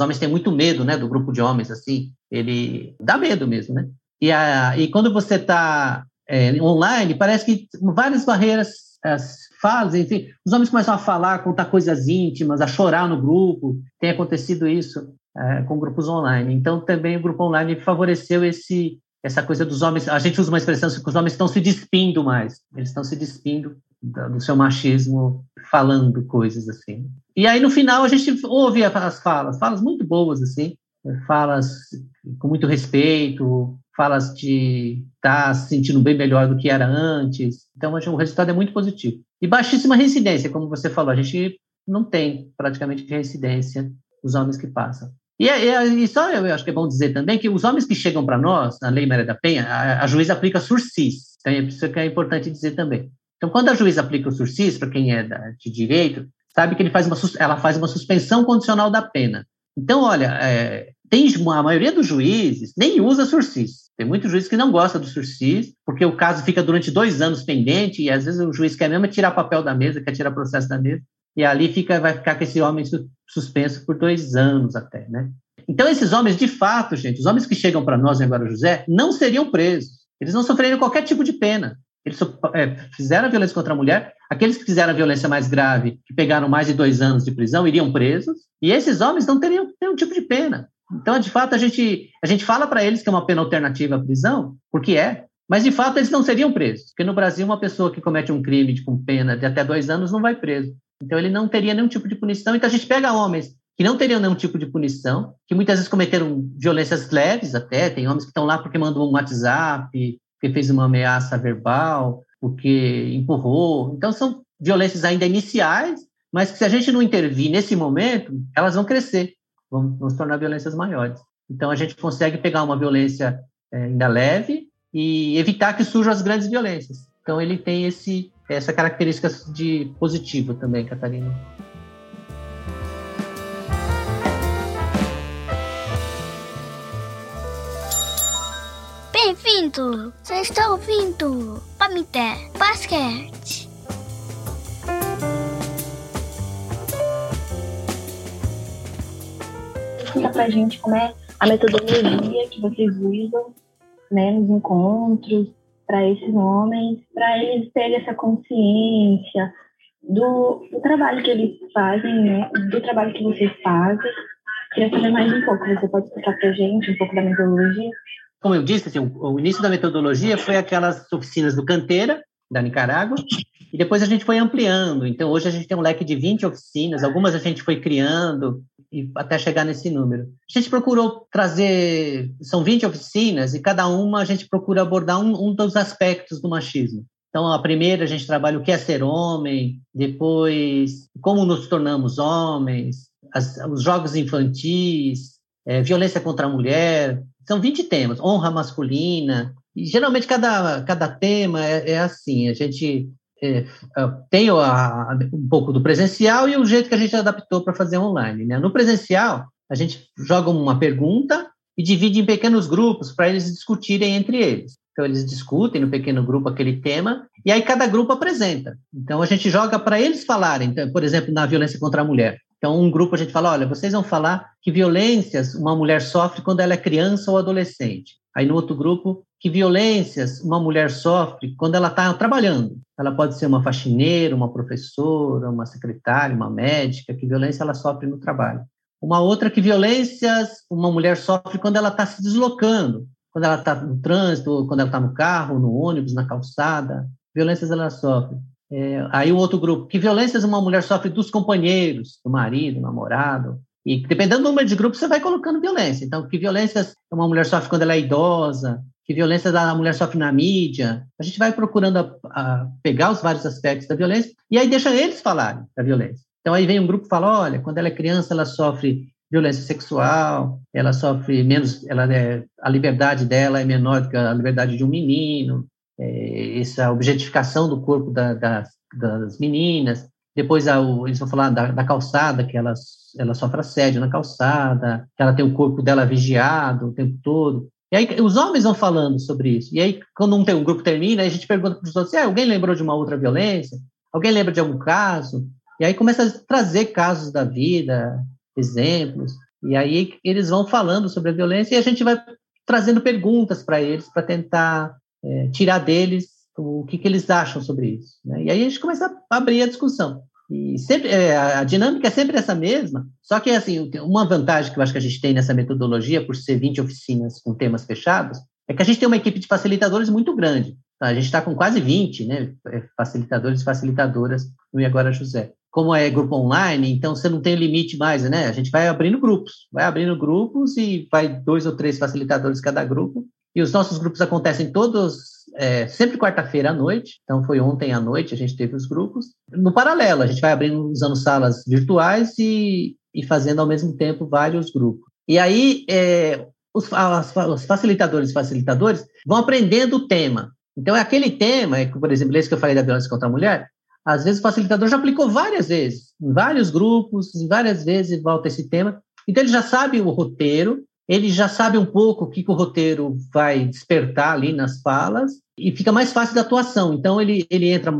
homens têm muito medo, né, do grupo de homens, assim, ele dá medo mesmo, né? E, a, e quando você está é, online, parece que várias barreiras as falas, enfim, os homens começam a falar, contar coisas íntimas, a chorar no grupo. Tem acontecido isso é, com grupos online. Então, também o grupo online favoreceu esse essa coisa dos homens, a gente usa uma expressão que os homens estão se despindo mais, eles estão se despindo do seu machismo, falando coisas assim. E aí no final a gente ouve as falas, falas muito boas assim, falas com muito respeito, falas de estar tá se sentindo bem melhor do que era antes. Então o resultado é muito positivo. E baixíssima reincidência, como você falou, a gente não tem praticamente reincidência os homens que passam. E, e, e, só eu acho que é bom dizer também que os homens que chegam para nós, na Lei Maria da Penha, a, a juíza aplica sursis. Então, é isso que é importante dizer também. Então, quando a juíza aplica o sursis, para quem é de direito, sabe que ele faz uma, ela faz uma suspensão condicional da pena. Então, olha, é, tem a maioria dos juízes nem usa sursis. Tem muitos juízes que não gostam do sursis, porque o caso fica durante dois anos pendente e às vezes o juiz quer mesmo tirar papel da mesa, quer tirar processo da mesa, e ali fica, vai ficar com esse homem suspenso por dois anos até, né? Então, esses homens, de fato, gente, os homens que chegam para nós em Agora José, não seriam presos. Eles não sofreriam qualquer tipo de pena. Eles é, fizeram violência contra a mulher. Aqueles que fizeram violência mais grave, que pegaram mais de dois anos de prisão, iriam presos. E esses homens não teriam nenhum tipo de pena. Então, de fato, a gente, a gente fala para eles que é uma pena alternativa à prisão, porque é, mas de fato eles não seriam presos. Porque no Brasil, uma pessoa que comete um crime com pena de até dois anos não vai preso. Então, ele não teria nenhum tipo de punição. Então, a gente pega homens que não teriam nenhum tipo de punição, que muitas vezes cometeram violências leves até, tem homens que estão lá porque mandou um WhatsApp, porque fez uma ameaça verbal, porque empurrou. Então, são violências ainda iniciais, mas que se a gente não intervir nesse momento, elas vão crescer, vão, vão se tornar violências maiores. Então, a gente consegue pegar uma violência é, ainda leve e evitar que surjam as grandes violências. Então, ele tem esse, essa característica de positivo também, Catarina. Bem-vindo! Você está ouvindo Pamité Basquete. Explica pra gente como é a metodologia que vocês usam né, nos encontros para esses homens, para eles terem essa consciência do, do, trabalho que eles fazem, né, do trabalho que vocês fazem. Queria saber mais um pouco. Você pode explicar para gente um pouco da metodologia? como eu disse, assim, o, o, início da metodologia foi aquelas oficinas do Canteira, da Nicarágua, e depois a gente foi ampliando. Então, hoje a gente tem um leque de 20 oficinas, algumas a gente foi criando, e até chegar nesse número. A gente procurou trazer, são 20 oficinas, e cada uma a gente procura abordar um, um dos aspectos do machismo. Então, a primeira a gente trabalha o que é ser homem, depois como nos tornamos homens, as, os jogos infantis, é, violência contra a mulher, são 20 temas, honra masculina, e geralmente cada, cada tema é, é assim, a gente é, é tem a, um pouco do presencial e o jeito que a gente adaptou para fazer online. Né? No presencial, a gente joga uma pergunta e divide em pequenos grupos para eles discutirem entre eles. Então, eles discutem no pequeno grupo aquele tema e aí cada grupo apresenta. Então, a gente joga para eles falarem, então, por exemplo, na violência contra a mulher. Então, um grupo a gente fala: olha, vocês vão falar que violências uma mulher sofre quando ela é criança ou adolescente. Aí, no outro grupo, que violências uma mulher sofre quando ela está trabalhando. Ela pode ser uma faxineira, uma professora, uma secretária, uma médica, que violência ela sofre no trabalho. Uma outra, que violências uma mulher sofre quando ela está se deslocando, quando ela está no trânsito, quando ela está no carro, no ônibus, na calçada. Violências ela sofre. É, aí o outro grupo, que violências uma mulher sofre dos companheiros, do marido, do namorado. E dependendo do número de grupos, você vai colocando violência. Então, que violências uma mulher sofre quando ela é idosa, que violências a mulher sofre na mídia. A gente vai procurando a, a pegar os vários aspectos da violência e aí deixa eles falarem da violência. Então, aí vem um grupo e fala: olha, quando ela é criança, ela sofre violência sexual, ela sofre menos, ela é, a liberdade dela é menor do que a liberdade de um menino, é, essa objetificação do corpo da, das, das, meninas. Depois eles vão falar da, da, calçada, que ela, ela sofre assédio na calçada, que ela tem o corpo dela vigiado o tempo todo. E aí os homens vão falando sobre isso. E aí, quando um, um grupo termina, a gente pergunta para os outros, ah, alguém lembrou de uma outra violência? Alguém lembra de algum caso? E aí começa a trazer casos da vida, exemplos. E aí eles vão falando sobre a violência e a gente vai trazendo perguntas para eles para tentar é, tirar deles o que, que, eles acham sobre isso. Né? E aí a gente começa a abrir a discussão. E sempre é, a dinâmica é sempre essa mesma, só que assim, uma vantagem que eu acho que a gente tem nessa metodologia, por ser 20 oficinas com temas fechados, é que a gente tem uma equipe de facilitadores muito grande. Tá? A gente está com quase 20 né, é, facilitadores e facilitadoras no E Agora José. Como é grupo online, então você não tem limite mais, né? A gente vai abrindo grupos, vai abrindo grupos e vai dois ou três facilitadores cada grupo, e os nossos grupos acontecem todos, é, sempre quarta-feira à noite. Então, foi ontem à noite, a gente teve os grupos. No paralelo, a gente vai abrindo, usando salas virtuais e, e fazendo ao mesmo tempo vários grupos. E aí, é, os, as, os facilitadores e facilitadores vão aprendendo o tema. Então, é aquele tema, é, por exemplo, esse que eu falei da violência contra a mulher, às vezes o facilitador já aplicou várias vezes, em vários grupos, várias vezes volta esse tema. Então, ele já sabe o roteiro, ele já sabe um pouco o que, que o roteiro vai despertar ali nas falas, e fica mais fácil da atuação. Então, ele, ele entra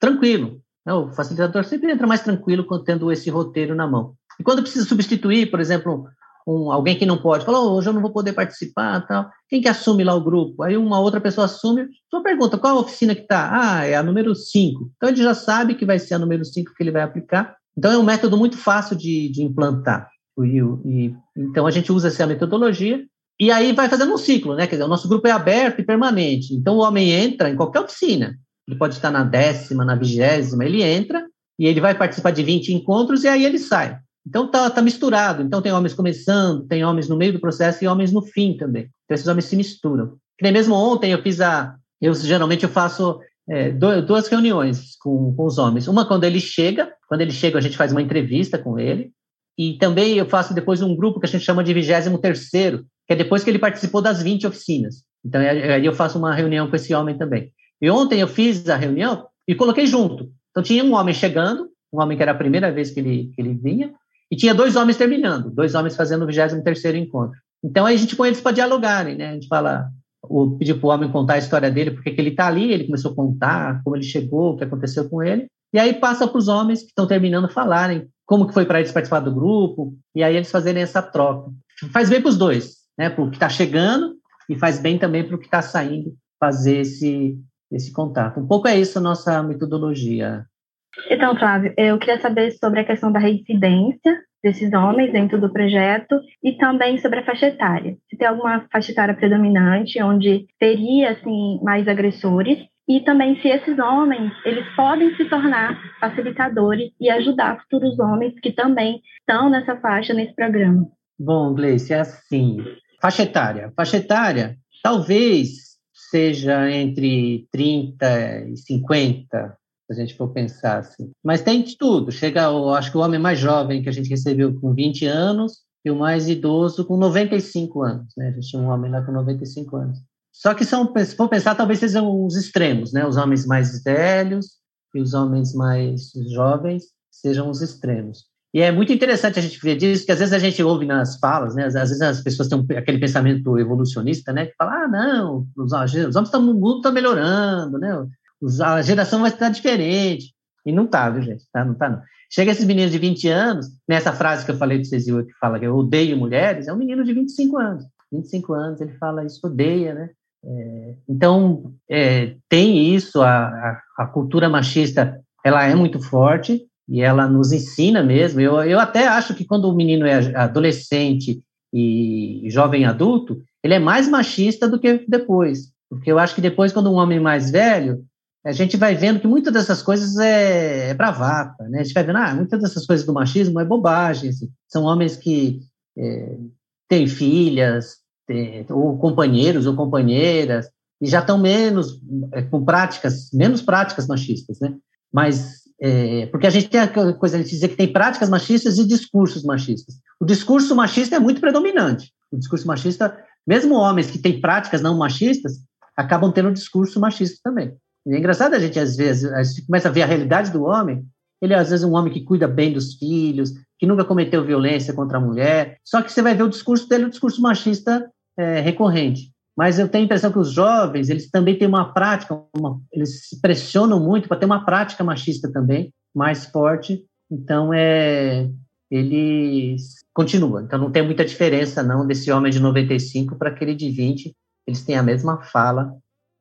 tranquilo. Né? O facilitador sempre entra mais tranquilo tendo esse roteiro na mão. E quando precisa substituir, por exemplo, um, alguém que não pode, fala, oh, hoje eu não vou poder participar, tal. Quem que assume lá o grupo? Aí uma outra pessoa assume, só pergunta, qual a oficina que está? Ah, é a número 5. Então ele já sabe que vai ser a número 5 que ele vai aplicar. Então é um método muito fácil de, de implantar. E, então a gente usa essa metodologia e aí vai fazendo um ciclo, né? Quer dizer, o nosso grupo é aberto e permanente. Então o homem entra em qualquer oficina. Ele pode estar na décima, na vigésima, ele entra e ele vai participar de 20 encontros e aí ele sai. Então tá, tá misturado. Então tem homens começando, tem homens no meio do processo e homens no fim também. Então esses homens se misturam. Que nem mesmo ontem eu fiz a, eu geralmente eu faço é, duas reuniões com, com os homens. Uma quando ele chega, quando ele chega a gente faz uma entrevista com ele. E também eu faço depois um grupo que a gente chama de 23 terceiro, que é depois que ele participou das 20 oficinas. Então aí eu faço uma reunião com esse homem também. E ontem eu fiz a reunião e coloquei junto. Então tinha um homem chegando, um homem que era a primeira vez que ele, que ele vinha, e tinha dois homens terminando, dois homens fazendo o 23 encontro. Então aí a gente põe eles para dialogarem, né? A gente fala, o, pedir para o homem contar a história dele, porque que ele está ali, ele começou a contar como ele chegou, o que aconteceu com ele, e aí passa para os homens que estão terminando falarem como que foi para eles participar do grupo, e aí eles fazerem essa troca. Faz bem para os dois, né? Para o que está chegando e faz bem também para o que está saindo fazer esse, esse contato. Um pouco é isso a nossa metodologia. Então, Flávio, eu queria saber sobre a questão da reincidência desses homens dentro do projeto e também sobre a faixa etária. Se tem alguma faixa etária predominante onde teria assim mais agressores e também se esses homens eles podem se tornar facilitadores e ajudar futuros homens que também estão nessa faixa nesse programa. Bom, Gleice, é assim. Faixa etária. Faixa etária, talvez seja entre 30 e 50, se a gente for pensar assim. Mas tem de tudo. Chega, eu acho que o homem mais jovem que a gente recebeu com 20 anos e o mais idoso com 95 anos, né? A gente tinha um homem lá com 95 anos. Só que são, se for pensar, talvez sejam os extremos, né? Os homens mais velhos e os homens mais jovens sejam os extremos. E é muito interessante a gente ver disso, que às vezes a gente ouve nas falas, né? Às vezes as pessoas têm aquele pensamento evolucionista, né? Que fala, ah, não, os, os homens estão, o mundo está melhorando, né? a geração vai estar diferente. E não tá, viu, gente? Tá, não tá, não. Chega esses meninos de 20 anos, nessa frase que eu falei de Cezil, que fala que eu odeio mulheres, é um menino de 25 anos. 25 anos, ele fala isso, odeia, né? Então, é, tem isso, a, a, a, cultura machista, ela é muito forte e ela nos ensina mesmo. Eu, eu até acho que quando o menino é adolescente e jovem adulto, ele é mais machista do que depois. Porque eu acho que depois, quando um homem mais velho, a gente vai vendo que muitas dessas coisas é, é bravata, né? A gente vai vendo, ah, muitas dessas coisas do machismo é bobagem, assim. são homens que é, têm filhas, ou companheiros ou companheiras, e já estão menos, é, com práticas, menos práticas machistas, né? Mas, é, porque a gente tem aquela coisa de dizer que tem práticas machistas e discursos machistas. O discurso machista é muito predominante. O discurso machista, mesmo homens que têm práticas não machistas, acabam tendo um discurso machista também. É engraçado a gente, às vezes, a gente começa a ver a realidade do homem. Ele é, às vezes, um homem que cuida bem dos filhos, que nunca cometeu violência contra a mulher. Só que você vai ver o discurso dele, o discurso machista é, recorrente. Mas eu tenho a impressão que os jovens, eles também têm uma prática, uma, eles se pressionam muito para ter uma prática machista também, mais forte. Então, é, eles continuam. Então, não tem muita diferença, não, desse homem de 95 para aquele de 20. Eles têm a mesma fala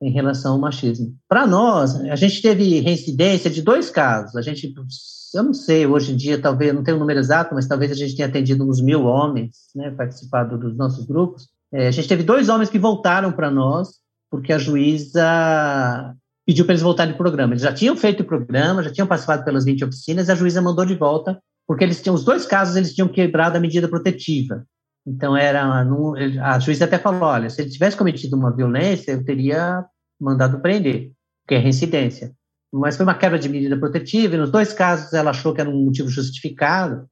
em relação ao machismo. Para nós, a gente teve reincidência de dois casos. A gente, eu não sei, hoje em dia, talvez, não tenho o número exato, mas talvez a gente tenha atendido uns mil homens, né, participado dos nossos grupos. É, a gente teve dois homens que voltaram para nós, porque a juíza pediu para eles voltarem do programa. Eles já tinham feito o programa, já tinham participado pelas 20 oficinas, a juíza mandou de volta, porque eles tinham, os dois casos, eles tinham quebrado a medida protetiva. Então, era a juíza até falou, olha, se ele tivesse cometido uma violência, eu teria mandado prender, que é reincidência. Mas foi uma quebra de medida protetiva, e nos dois casos ela achou que era um motivo justificado,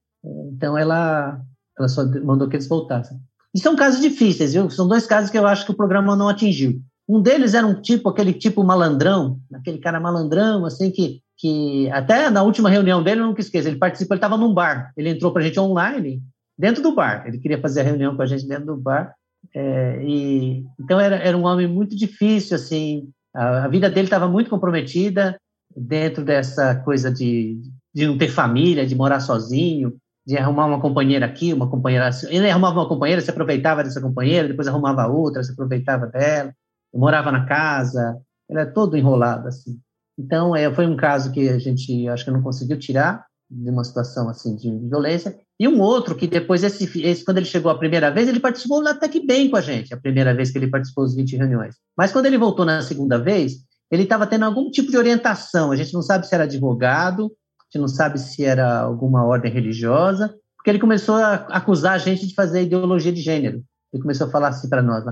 então ela, ela só mandou que eles voltassem. E são casos difíceis, viu? São dois casos que eu acho que o programa não atingiu. Um deles era um tipo, aquele tipo malandrão, aquele cara malandrão, assim, que, que até na última reunião dele, eu nunca esqueço, ele participou, ele estava num bar, ele entrou para a gente online, dentro do bar, ele queria fazer a reunião com a gente dentro do bar, é, e, então era, era um homem muito difícil, assim, a, a vida dele estava muito comprometida dentro dessa coisa de, de não ter família, de morar sozinho, de arrumar uma companheira aqui, uma companheira. Ele arrumava uma companheira, se aproveitava dessa companheira, depois arrumava outra, se aproveitava dela, morava na casa, é todo enrolado assim. Então, é, foi um caso que a gente acho que não conseguiu tirar de uma situação assim de violência. E um outro que depois, esse, esse, quando ele chegou a primeira vez, ele participou até que bem com a gente, a primeira vez que ele participou dos 20 reuniões. Mas quando ele voltou na segunda vez, ele estava tendo algum tipo de orientação. A gente não sabe se era advogado, a gente não sabe se era alguma ordem religiosa, porque ele começou a acusar a gente de fazer ideologia de gênero. Ele começou a falar assim para nós: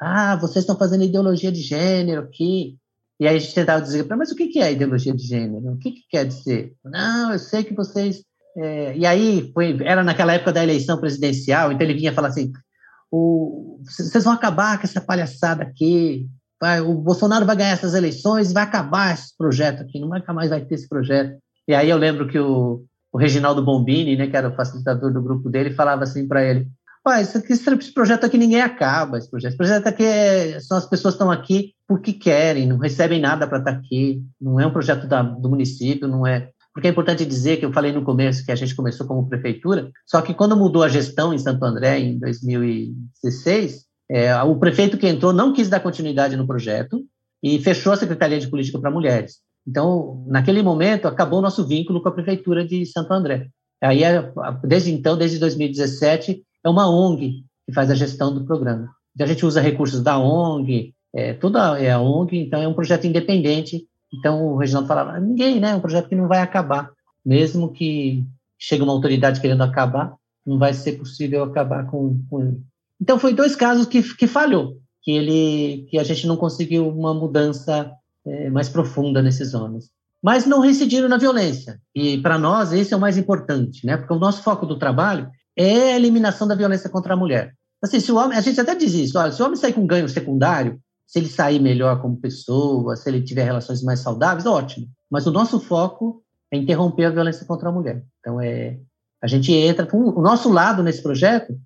ah, vocês estão fazendo ideologia de gênero aqui. E aí a gente tentava dizer, mas o que é ideologia de gênero? O que, que quer dizer? Não, eu sei que vocês. É... E aí foi, era naquela época da eleição presidencial, então ele vinha falar assim: o... vocês vão acabar com essa palhaçada aqui. Vai, o Bolsonaro vai ganhar essas eleições vai acabar esse projeto aqui, nunca mais vai ter esse projeto. E aí eu lembro que o, o Reginaldo Bombini, né, que era o facilitador do grupo dele, falava assim para ele: Pai, esse projeto aqui ninguém acaba. Esse projeto, esse projeto aqui é, são as pessoas estão aqui porque querem, não recebem nada para estar tá aqui. Não é um projeto da, do município, não é. Porque é importante dizer que eu falei no começo que a gente começou como prefeitura, só que quando mudou a gestão em Santo André em 2016, é, o prefeito que entrou não quis dar continuidade no projeto e fechou a Secretaria de Política para Mulheres. Então, naquele momento, acabou o nosso vínculo com a prefeitura de Santo André. Aí, desde então, desde 2017, é uma ONG que faz a gestão do programa. A gente usa recursos da ONG, é, toda é a ONG, então é um projeto independente. Então, o Reginaldo falava, ninguém, né? É um projeto que não vai acabar. Mesmo que chegue uma autoridade querendo acabar, não vai ser possível acabar com, com então, foi dois casos que, que falhou, que, ele, que a gente não conseguiu uma mudança é, mais profunda nesses homens. Mas não reincidiram na violência. E, para nós, esse é o mais importante, né? Porque o nosso foco do trabalho é a eliminação da violência contra a mulher. Assim, se o homem, a gente até diz isso, olha, se o homem sair com ganho secundário, se ele sair melhor como pessoa, se ele tiver relações mais saudáveis, ótimo. Mas o nosso foco é interromper a violência contra a mulher. Então, é, a gente entra, com, o nosso lado nesse projeto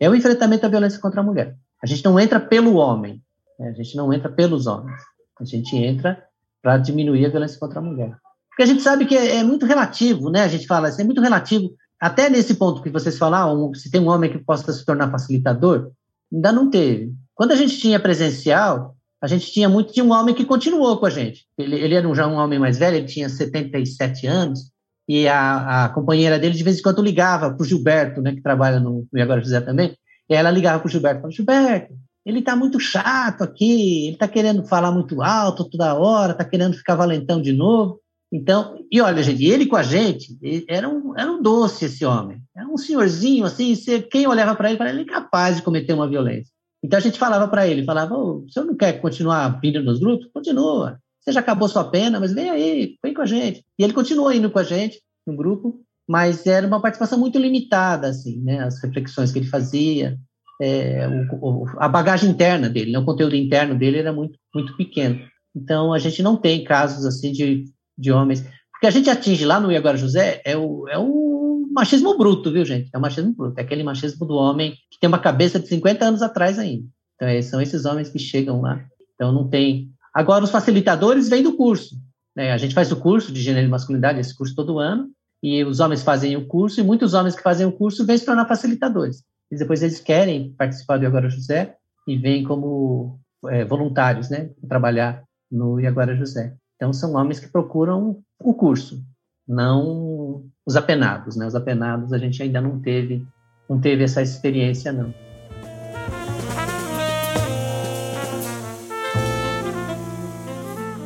é o enfrentamento à violência contra a mulher. A gente não entra pelo homem, né? a gente não entra pelos homens, a gente entra para diminuir a violência contra a mulher. Porque a gente sabe que é, é, muito relativo, né? A gente fala assim, é muito relativo. Até nesse ponto que vocês falaram, se tem um homem que possa se tornar facilitador, ainda não teve. Quando a gente tinha presencial, a gente tinha muito de um homem que continuou com a gente. Ele, ele era um, já um homem mais velho, ele tinha 77 anos, e a, a companheira dele de vez em quando ligava para o Gilberto, né, que trabalha no, no Agora José também, e ela ligava para o Gilberto, falava, Gilberto, ele está muito chato aqui, ele está querendo falar muito alto toda hora, está querendo ficar valentão de novo. Então, e olha, gente, ele com a gente, era um, era um doce esse homem, era um senhorzinho, assim, você, quem olhava para ele, falava, ele é incapaz de cometer uma violência. Então a gente falava para ele, falava, o senhor não quer continuar vindo nos grupos? Continua. Você já acabou sua pena, mas vem aí, vem com a gente. E ele continuou indo com a gente no grupo, mas era uma participação muito limitada, assim, né? As reflexões que ele fazia, é, o, o, a bagagem interna dele, né? o conteúdo interno dele era muito, muito pequeno. Então, a gente não tem casos, assim, de, de homens... Porque a gente atinge lá no Iagora José é o, é o machismo bruto, viu, gente? É o machismo bruto, é aquele machismo do homem que tem uma cabeça de 50 anos atrás ainda. Então, é, são esses homens que chegam lá. Então, não tem Agora, os facilitadores vêm do curso. Né? A gente faz o curso de gênero e masculinidade, esse curso todo ano, e os homens fazem o curso, e muitos homens que fazem o curso vêm se tornar facilitadores. E depois eles querem participar do Agora José e vêm como é, voluntários, né? Trabalhar no Agora José. Então, são homens que procuram o curso, não os apenados, né? Os apenados a gente ainda não teve, não teve essa experiência, não.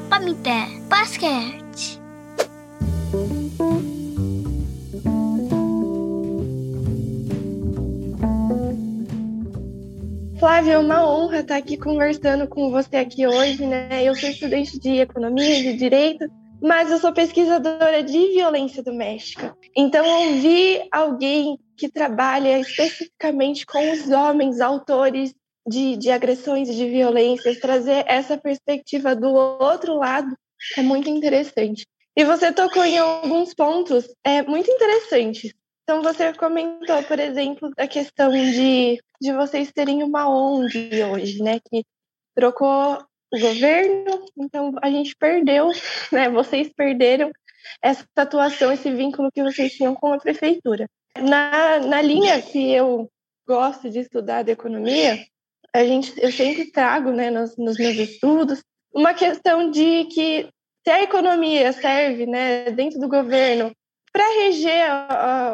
Pamité Basquete. Flávia, é uma honra estar aqui conversando com você aqui hoje, né? Eu sou estudante de economia, de direito, mas eu sou pesquisadora de violência doméstica. Então, ouvir alguém que trabalha especificamente com os homens autores de, de agressões e de violências, trazer essa perspectiva do outro lado é muito interessante. E você tocou em alguns pontos é, muito interessantes. Então, você comentou, por exemplo, a questão de, de vocês terem uma ONG hoje, né? Que trocou o governo, então a gente perdeu, né? Vocês perderam essa atuação, esse vínculo que vocês tinham com a prefeitura. Na, na linha que eu gosto de estudar de economia, a gente, eu sempre trago, né, nos, nos meus estudos, uma questão de que se a economia serve, né, dentro do governo para reger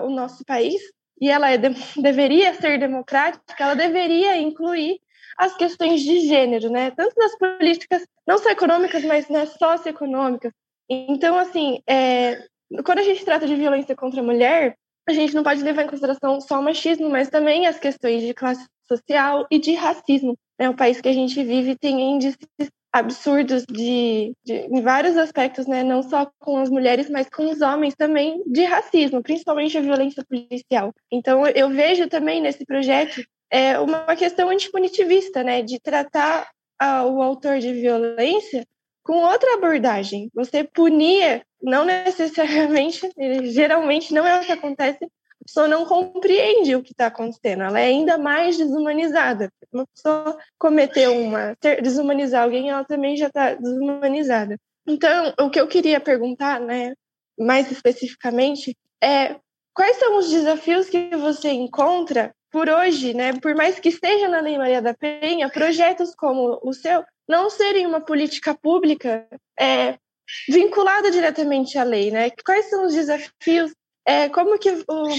o nosso país e ela é de, deveria ser democrática, ela deveria incluir as questões de gênero, né, tanto nas políticas não só econômicas, mas nas socioeconômicas. Então, assim, é, quando a gente trata de violência contra a mulher, a gente não pode levar em consideração só o machismo, mas também as questões de classe social e de racismo. Né? O país que a gente vive tem índices absurdos de, de, em vários aspectos, né? não só com as mulheres, mas com os homens também, de racismo, principalmente a violência policial. Então, eu vejo também nesse projeto é, uma questão antipunitivista, né? de tratar a, o autor de violência com outra abordagem. Você punia, não necessariamente, geralmente não é o que acontece, pessoa não compreende o que está acontecendo, ela é ainda mais desumanizada. Uma pessoa cometeu uma, desumanizar alguém, ela também já está desumanizada. Então, o que eu queria perguntar, né, mais especificamente, é quais são os desafios que você encontra por hoje, né, por mais que esteja na Lei Maria da Penha, projetos como o seu não serem uma política pública é, vinculada diretamente à lei, né? Quais são os desafios? É, como que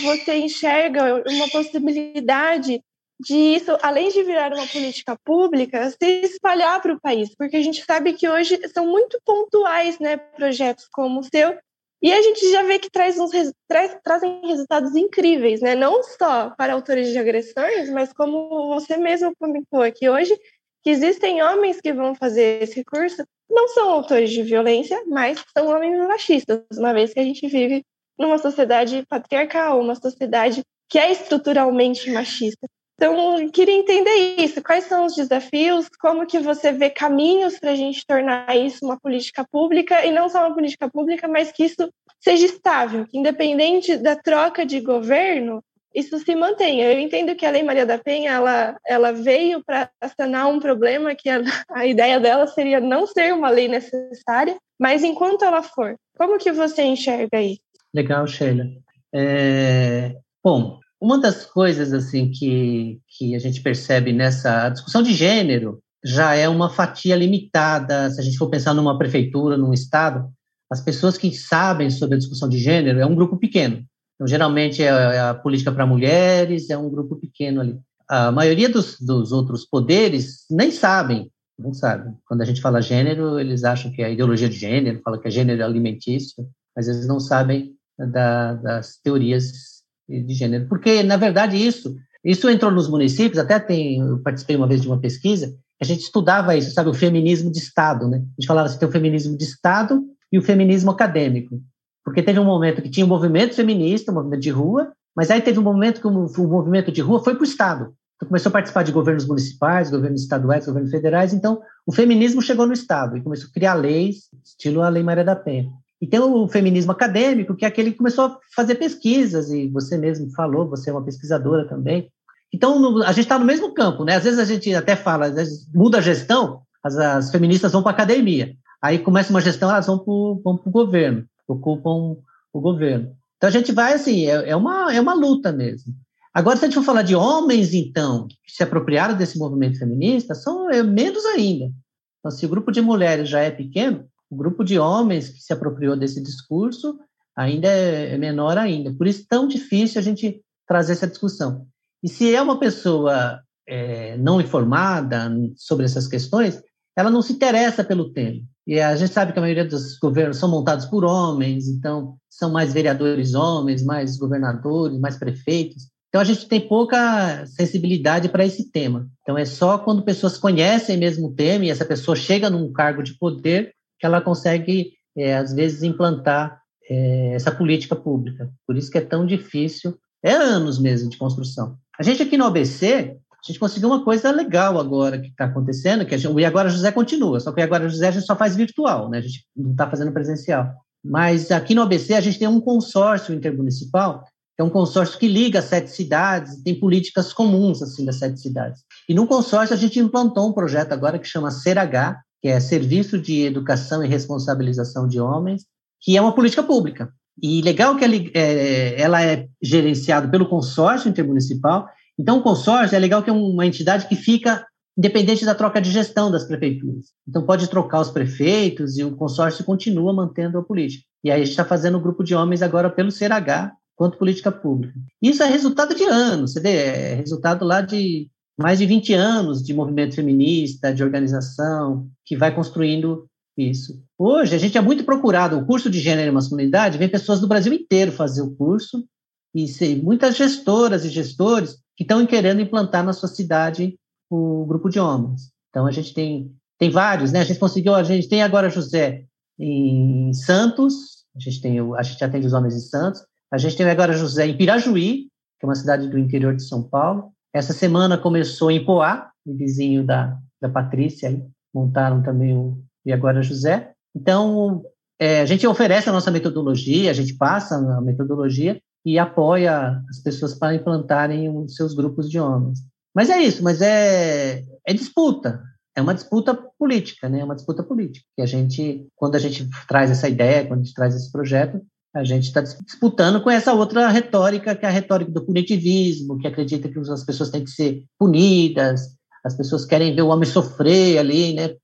você enxerga uma possibilidade de isso, além de virar uma política pública, se espalhar para o país? Porque a gente sabe que hoje são muito pontuais, né, projetos como o seu, e a gente já vê que traz uns, traz, trazem resultados incríveis, né? Não só para autores de agressões, mas como você mesmo comentou aqui hoje, que existem homens que vão fazer esse curso, não são autores de violência, mas são homens machistas, uma vez que a gente vive numa sociedade patriarcal, uma sociedade que é estruturalmente machista. Então, queria entender isso. Quais são os desafios? Como que você vê caminhos para a gente tornar isso uma política pública e não só uma política pública, mas que isso seja estável, que independente da troca de governo, isso se mantenha. Eu entendo que a Lei Maria da Penha ela, ela veio para sanar um problema que a, a ideia dela seria não ser uma lei necessária, mas enquanto ela for, como que você enxerga isso? Legal, Sheila. É, bom, uma das coisas assim que, que a gente percebe nessa discussão de gênero já é uma fatia limitada. Se a gente for pensar numa prefeitura, num estado, as pessoas que sabem sobre a discussão de gênero é um grupo pequeno. Então, geralmente é, é a política para mulheres, é um grupo pequeno ali. A maioria dos, dos outros poderes nem sabem, não sabem. Quando a gente fala gênero, eles acham que é ideologia de gênero, fala que é gênero alimentício, mas eles não sabem da, das teorias de gênero. Porque, na verdade, isso, isso entrou nos municípios, até tem, eu participei uma vez de uma pesquisa, a gente estudava isso, sabe, o feminismo de Estado, né? A gente falava assim, tem o feminismo de Estado e o feminismo acadêmico. Porque teve um momento que tinha um movimento feminista, um movimento de rua, mas aí teve um momento que o, movimento de rua foi para o Estado. Então começou a participar de governos municipais, governos estaduais, governos federais. Então o feminismo chegou no Estado e começou a criar leis, estilo a Lei Maria da Penha. E tem o feminismo acadêmico, que é aquele que começou a fazer pesquisas, e você mesmo falou, você é uma pesquisadora também. Então, a gente está no mesmo campo, né? Às vezes a gente até fala, muda a gestão, as, as feministas vão para a academia. Aí começa uma gestão, elas vão para o governo ocupam o governo. Então a gente vai assim, é, é, uma, é uma luta mesmo. Agora, se a gente for falar de homens, então, que se apropriaram desse movimento feminista, são é, menos ainda. Então, se o grupo de mulheres já é pequeno, o grupo de homens que se apropriou desse discurso ainda é, é menor ainda. Por isso, tão difícil a gente trazer essa discussão. E se é uma pessoa é, não informada sobre essas questões, ela não se interessa pelo tema. E a gente sabe que a maioria dos governos são montados por homens, então são mais vereadores homens, mais governadores, mais prefeitos. Então a gente tem pouca sensibilidade para esse tema. Então é só quando pessoas conhecem mesmo o tema e essa pessoa chega num cargo de poder que ela consegue, é, às vezes, implantar é, essa política pública. Por isso que é tão difícil, é anos mesmo de construção. A gente aqui no ABC, A gente conseguiu uma coisa legal agora que está acontecendo, que gente, o E Agora José continua, só que o Agora José a gente só faz virtual, né? A gente não está fazendo presencial. Mas aqui no ABC a gente tem um consórcio intermunicipal, que é um consórcio que liga sete cidades, tem políticas comuns assim das sete cidades. E no consórcio a gente implantou um projeto agora que chama SERH, que é Serviço de Educação e Responsabilização de Homens, que é uma política pública. E legal que ela é, ela é gerenciada pelo consórcio intermunicipal. Então, o consórcio é legal que é uma entidade que fica independente da troca de gestão das prefeituras. Então, pode trocar os prefeitos e o consórcio continua mantendo a política. E aí, a gente está fazendo um grupo de homens agora pelo CRH, quanto política pública. Isso é resultado de anos, você vê, é resultado lá de mais de 20 anos de movimento feminista, de organização, que vai construindo isso. Hoje, a gente é muito procurado, o curso de gênero e masculinidade, vem pessoas do Brasil inteiro fazer o curso, e sei, muitas gestoras e gestores que estão querendo implantar na sua cidade o grupo de homens. Então, a gente tem, tem vários, né? A gente conseguiu, a gente tem agora José em Santos, a gente, tem, a gente atende os homens em Santos, a gente tem agora José em Pirajuí, que é uma cidade do interior de São Paulo. Essa semana começou em Poá, vizinho da, da Patrícia, montaram também o E Agora José. Então, é, a gente oferece a nossa metodologia, a gente passa a metodologia e apoia as pessoas para implantarem os seus grupos de homens. Mas é isso, mas é, é disputa, é uma disputa política, né? É uma disputa política. Que a gente, quando a gente traz essa ideia, quando a gente traz esse projeto, a gente está disputando com essa outra retórica, que é a retórica do punitivismo, que acredita que as pessoas têm que ser punidas, as pessoas querem ver o homem sofrer ali, né?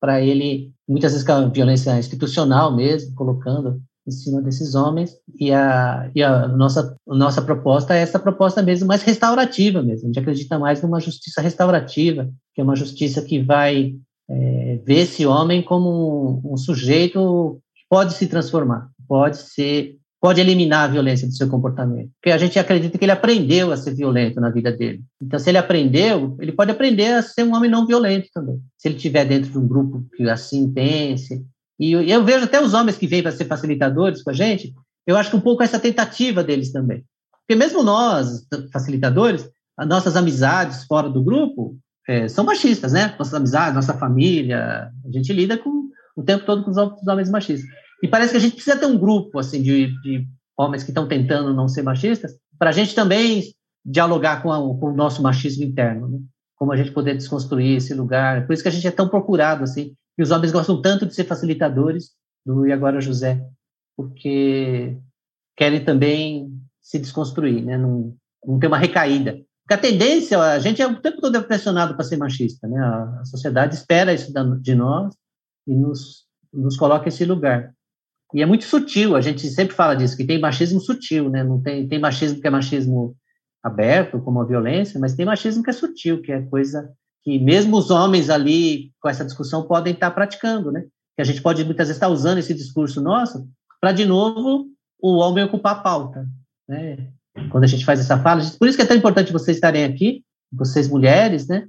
Para ele, muitas vezes com a violência institucional mesmo, colocando em cima desses homens. E a, e a nossa, nossa proposta é essa proposta mesmo mais restaurativa mesmo. A gente acredita mais numa justiça restaurativa, que é uma justiça que vai é, ver esse homem como um, um sujeito que pode se transformar, pode ser pode eliminar a violência do seu comportamento. Porque a gente acredita que ele aprendeu a ser violento na vida dele. Então, se ele aprendeu, ele pode aprender a ser um homem não violento também. Se ele estiver dentro de um grupo que assim pense, e eu, vejo até os homens que vêm para ser facilitadores com a gente, eu acho que um pouco essa tentativa deles também. Porque mesmo nós, facilitadores, as nossas amizades fora do grupo é, são machistas, né? Nossas amizades, nossa família, a gente lida com, o tempo todo com os homens machistas. E parece que a gente precisa ter um grupo assim de, de homens que estão tentando não ser machistas, para a gente também dialogar com, a, com, o nosso machismo interno, né? como a gente poder desconstruir esse lugar. Por isso que a gente é tão procurado assim e os homens gostam tanto de ser facilitadores do E Agora José, porque querem também se desconstruir, né? não, não ter uma recaída. Porque a tendência, a gente é o tempo todo pressionado para ser machista, né? A, sociedade espera isso de nós e nos, nos coloca esse lugar. E é muito sutil, a gente sempre fala disso, que tem machismo sutil, né? Não tem, tem machismo que é machismo aberto, como a violência, mas tem machismo que é sutil, que é coisa que mesmo os homens ali com essa discussão podem estar praticando, né? Que a gente pode muitas vezes estar usando esse discurso nosso para de novo o homem ocupar a pauta, né? Quando a gente faz essa fala, por isso que é tão importante vocês estarem aqui, vocês mulheres, né?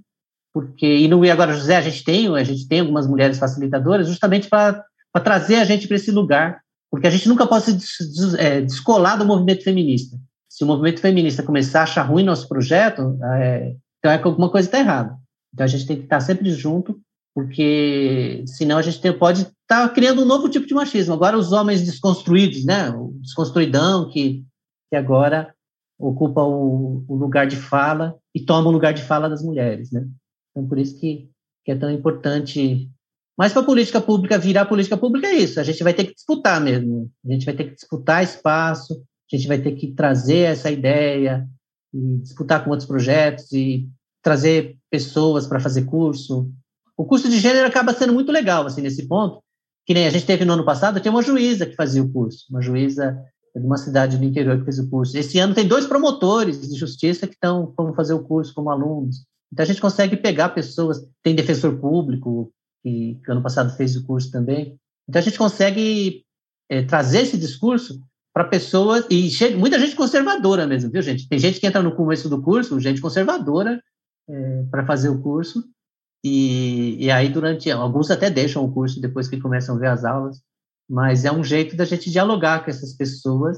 Porque e no e agora José a gente tem, a gente tem algumas mulheres facilitadoras justamente para trazer a gente para esse lugar, porque a gente nunca pode se des, é, descolar do movimento feminista. Se o movimento feminista começar a achar ruim nosso projeto, é, então é que alguma coisa está errada. Então a gente tem que estar sempre junto, porque senão a gente tem, pode estar tá criando um novo tipo de machismo. Agora os homens desconstruídos, né, o desconstruidão que, que agora ocupa o, o lugar de fala e toma o lugar de fala das mulheres, né? Então por isso que, que é tão importante. Mas para a política pública virar política pública é isso. A gente vai ter que disputar mesmo. A gente vai ter que disputar espaço. A gente vai ter que trazer essa ideia e disputar com outros projetos e trazer pessoas para fazer curso. O curso de gênero acaba sendo muito legal, assim, nesse ponto, que nem a gente teve no ano passado, tinha uma juíza que fazia o curso, uma juíza de uma cidade do interior que fez o curso. Esse ano tem dois promotores de justiça que estão vão fazer o curso como alunos. Então a gente consegue pegar pessoas, tem defensor público que, que ano passado fez o curso também. Então a gente consegue é, trazer esse discurso para pessoas e chega, muita gente conservadora mesmo, viu gente? Tem gente que entra no começo do curso, gente conservadora é, para fazer o curso. E, e aí, durante. Alguns até deixam o curso depois que começam a ver as aulas, mas é um jeito da gente dialogar com essas pessoas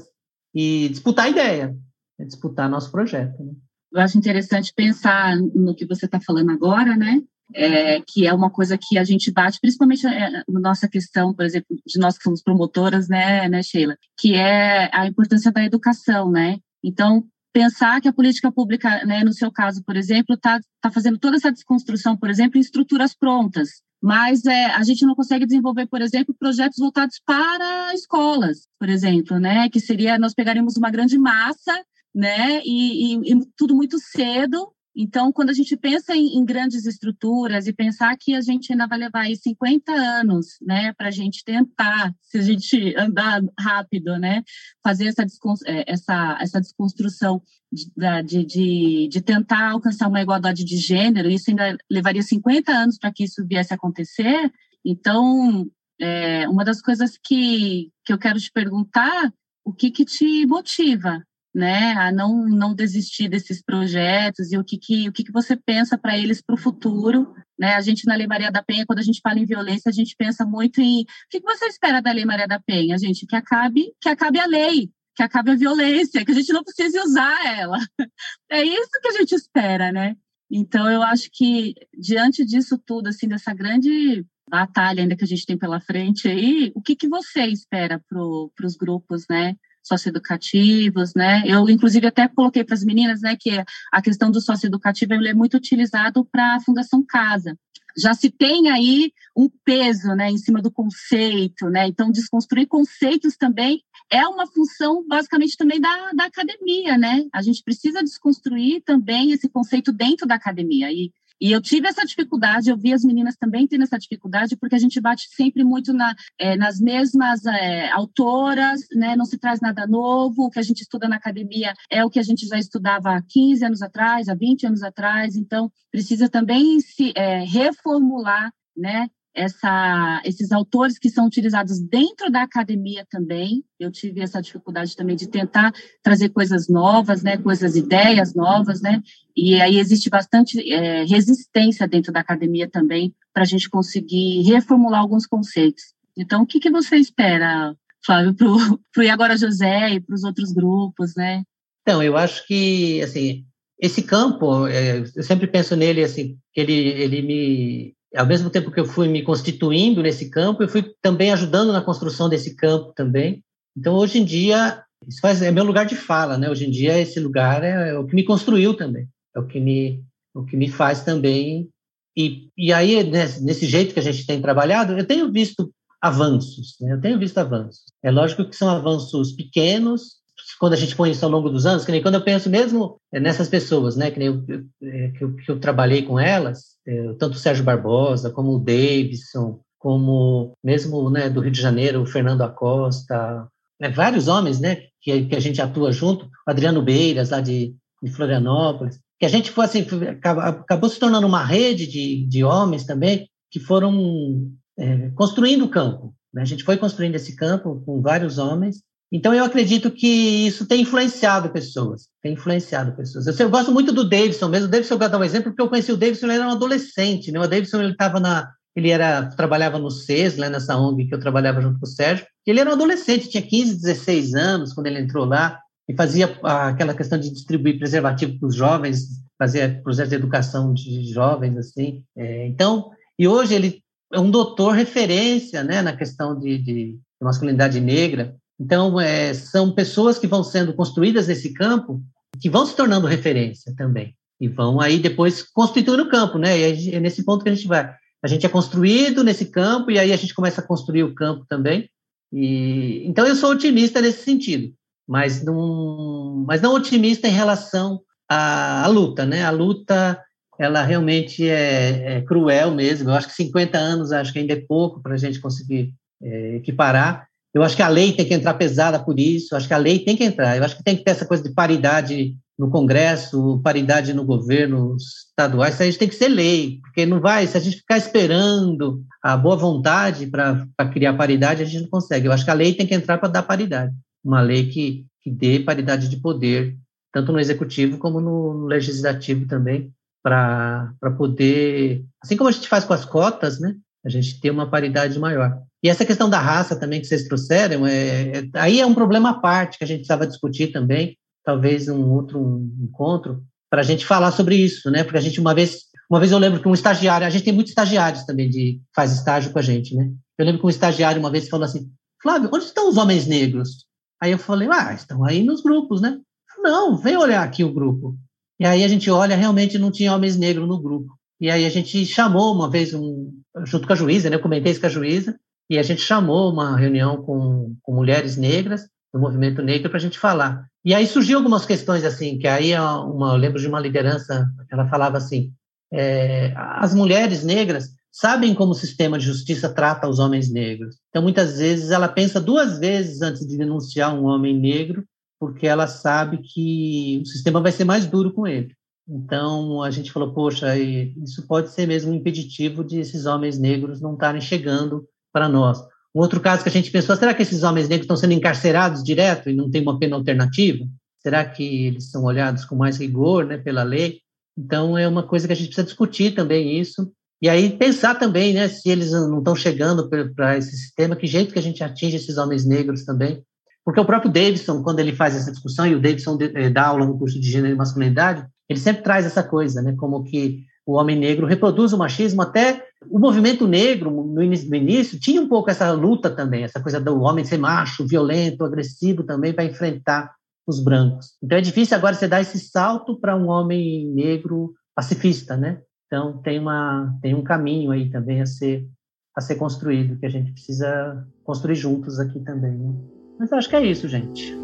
e disputar a ideia, né? disputar nosso projeto. Né? eu acho interessante pensar no que você está falando agora, né? É, que é uma coisa que a gente bate, principalmente é, na nossa questão, por exemplo, de nós que somos promotoras, né, né, Sheila, que é a importância da educação, né? Então, pensar que a política pública, né, no seu caso, por exemplo, está tá fazendo toda essa desconstrução, por exemplo, em estruturas prontas, mas é, a gente não consegue desenvolver, por exemplo, projetos voltados para escolas, por exemplo, né, que seria nós pegaremos uma grande massa né? E, e, e, tudo muito cedo. Então, quando a gente pensa em, em, grandes estruturas e pensar que a gente ainda vai levar aí 50 anos, né, para a gente tentar, se a gente andar rápido, né, fazer essa, é, essa, essa desconstrução de, de, de tentar alcançar uma igualdade de gênero, isso ainda levaria 50 anos para que isso viesse a acontecer. Então, é, uma das coisas que, que eu quero te perguntar, o que, que te motiva né, a não, não desistir desses projetos e o que, que, o que, que você pensa para eles para o futuro. Né? A gente na Lei Maria da Penha, quando a gente fala em violência, a gente pensa muito em o que, que você espera da Lei Maria da Penha, gente? Que acabe, que acabe a lei, que acabe a violência, que a gente não precise usar ela. É isso que a gente espera, né? Então, eu acho que diante disso tudo, assim, dessa grande batalha ainda que a gente tem pela frente aí, o que, que você espera para os grupos, né? Socioeducativos, né? Eu, inclusive, até coloquei para as meninas, né, que a questão do socioeducativo ele é muito utilizado para a Fundação Casa. Já se tem aí um peso, né, em cima do conceito, né? Então, desconstruir conceitos também é uma função, basicamente, também da, da academia, né? A gente precisa desconstruir também esse conceito dentro da academia. E e eu tive essa dificuldade, eu vi as meninas também tendo essa dificuldade, porque a gente bate sempre muito na, é, nas mesmas é, autoras, né? não se traz nada novo, o que a gente estuda na academia é o que a gente já estudava há 15 anos atrás, há 20 anos atrás, então precisa também se é, reformular né, essa, esses autores que são utilizados dentro da academia também. Eu tive essa dificuldade também de tentar trazer coisas novas, né, coisas, ideias novas, né, e aí existe bastante é, resistência dentro da academia também para a gente conseguir reformular alguns conceitos. Então, o que, que você espera, Flávio, para o Agora José e para os outros grupos, né? Então, eu acho que, assim, esse campo, é, eu sempre penso nele, assim, que ele, ele me ao mesmo tempo que eu fui me constituindo nesse campo, eu fui também ajudando na construção desse campo também. Então, hoje em dia, isso faz, é meu lugar de fala, né? Hoje em dia, esse lugar é, é o que me construiu também, é o que me, o que me faz também. E, e aí, nesse, nesse jeito que a gente tem trabalhado, eu tenho visto avanços, né? eu tenho visto avanços. É lógico que são avanços pequenos, quando a gente põe isso ao longo dos anos, que nem quando eu penso mesmo é, nessas pessoas, né, que nem eu, é, que eu, que eu trabalhei com elas, é, tanto o Sérgio Barbosa, como o Davidson, como mesmo né, do Rio de Janeiro, o Fernando Acosta, né, vários homens né, que, que a gente atua junto, Adriano Beiras, lá de, de Florianópolis, que a gente foi assim, acabou se tornando uma rede de, de homens também que foram é, construindo o campo. Né? A gente foi construindo esse campo com vários homens então, eu acredito que isso tem influenciado pessoas, tem influenciado pessoas. Eu, eu gosto muito do Davidson mesmo. O Davidson, eu vou dar um exemplo, porque eu conheci o Davidson, ele era um adolescente, né? O Davidson, ele estava na... Ele era, trabalhava no CES, né, nessa ONG que eu trabalhava junto com o Sérgio. Ele era um adolescente, tinha 15, 16 anos quando ele entrou lá e fazia aquela questão de distribuir preservativo para os jovens, fazia projeto de educação de jovens, assim. É, então, e hoje ele é um doutor referência, né, na questão de, de masculinidade negra. Então, é, são pessoas que vão sendo construídas nesse campo, que vão se tornando referência também. E vão aí depois constituindo o campo, né? E é nesse ponto que a gente vai. A gente é construído nesse campo e aí a gente começa a construir o campo também. E então eu sou otimista nesse sentido, mas não, mas não otimista em relação à, à luta, né? A luta ela realmente é, é, cruel mesmo. Eu acho que 50 anos acho que ainda é pouco para a gente conseguir é, equiparar. Eu acho que a lei tem que entrar pesada por isso, eu acho que a lei tem que entrar, eu acho que tem que ter essa coisa de paridade no Congresso, paridade no governo estadual, isso aí tem que ser lei, porque não vai, se a gente ficar esperando a boa vontade para criar paridade, a gente não consegue. Eu acho que a lei tem que entrar para dar paridade, uma lei que, que dê paridade de poder, tanto no executivo como no legislativo também, para poder, assim como a gente faz com as cotas, né, a gente ter uma paridade maior. E essa questão da raça também que vocês trouxeram, é, é, aí é um problema à parte que a gente precisava discutir também, talvez um outro encontro, para a gente falar sobre isso, né? Porque a gente uma vez, uma vez eu lembro que um estagiário, a gente tem muitos estagiários também de faz estágio com a gente, né? Eu lembro que um estagiário uma vez falou assim, Flávio, onde estão os homens negros? Aí eu falei, ah, estão aí nos grupos, né? Não, vem olhar aqui o grupo. E aí a gente olha, realmente não tinha homens negros no grupo. E aí a gente chamou uma vez, um, junto com a juíza, né? Eu comentei isso com a juíza, e a gente chamou uma reunião com, com mulheres negras, do movimento negro, para a gente falar. E aí surgiu algumas questões assim, que aí uma, eu lembro de uma liderança, ela falava assim, é, as mulheres negras sabem como o sistema de justiça trata os homens negros. Então, muitas vezes, ela pensa duas vezes antes de denunciar um homem negro, porque ela sabe que o sistema vai ser mais duro com ele. Então, a gente falou, poxa, isso pode ser mesmo um impeditivo de esses homens negros não estarem chegando para nós. Um outro caso que a gente pensou, será que esses homens negros estão sendo encarcerados direto e não tem uma pena alternativa? Será que eles são olhados com mais rigor né, pela lei? Então, é uma coisa que a gente precisa discutir também isso. E aí pensar também, né, se eles não estão chegando para esse sistema, que jeito que a gente atinge esses homens negros também. Porque o próprio Davidson, quando ele faz essa discussão, e o Davidson eh, dá aula no curso de gênero e masculinidade, ele sempre traz essa coisa, né? Como que o homem negro reproduz o machismo, até o movimento negro, no início, no início, tinha um pouco essa luta também, essa coisa do homem ser macho, violento, agressivo também, para enfrentar os brancos. Então é difícil agora você dar esse salto para um homem negro pacifista, né? Então tem uma tem um caminho aí também a ser a ser construído que a gente precisa construir juntos aqui também. Né? Mas acho que é isso, gente.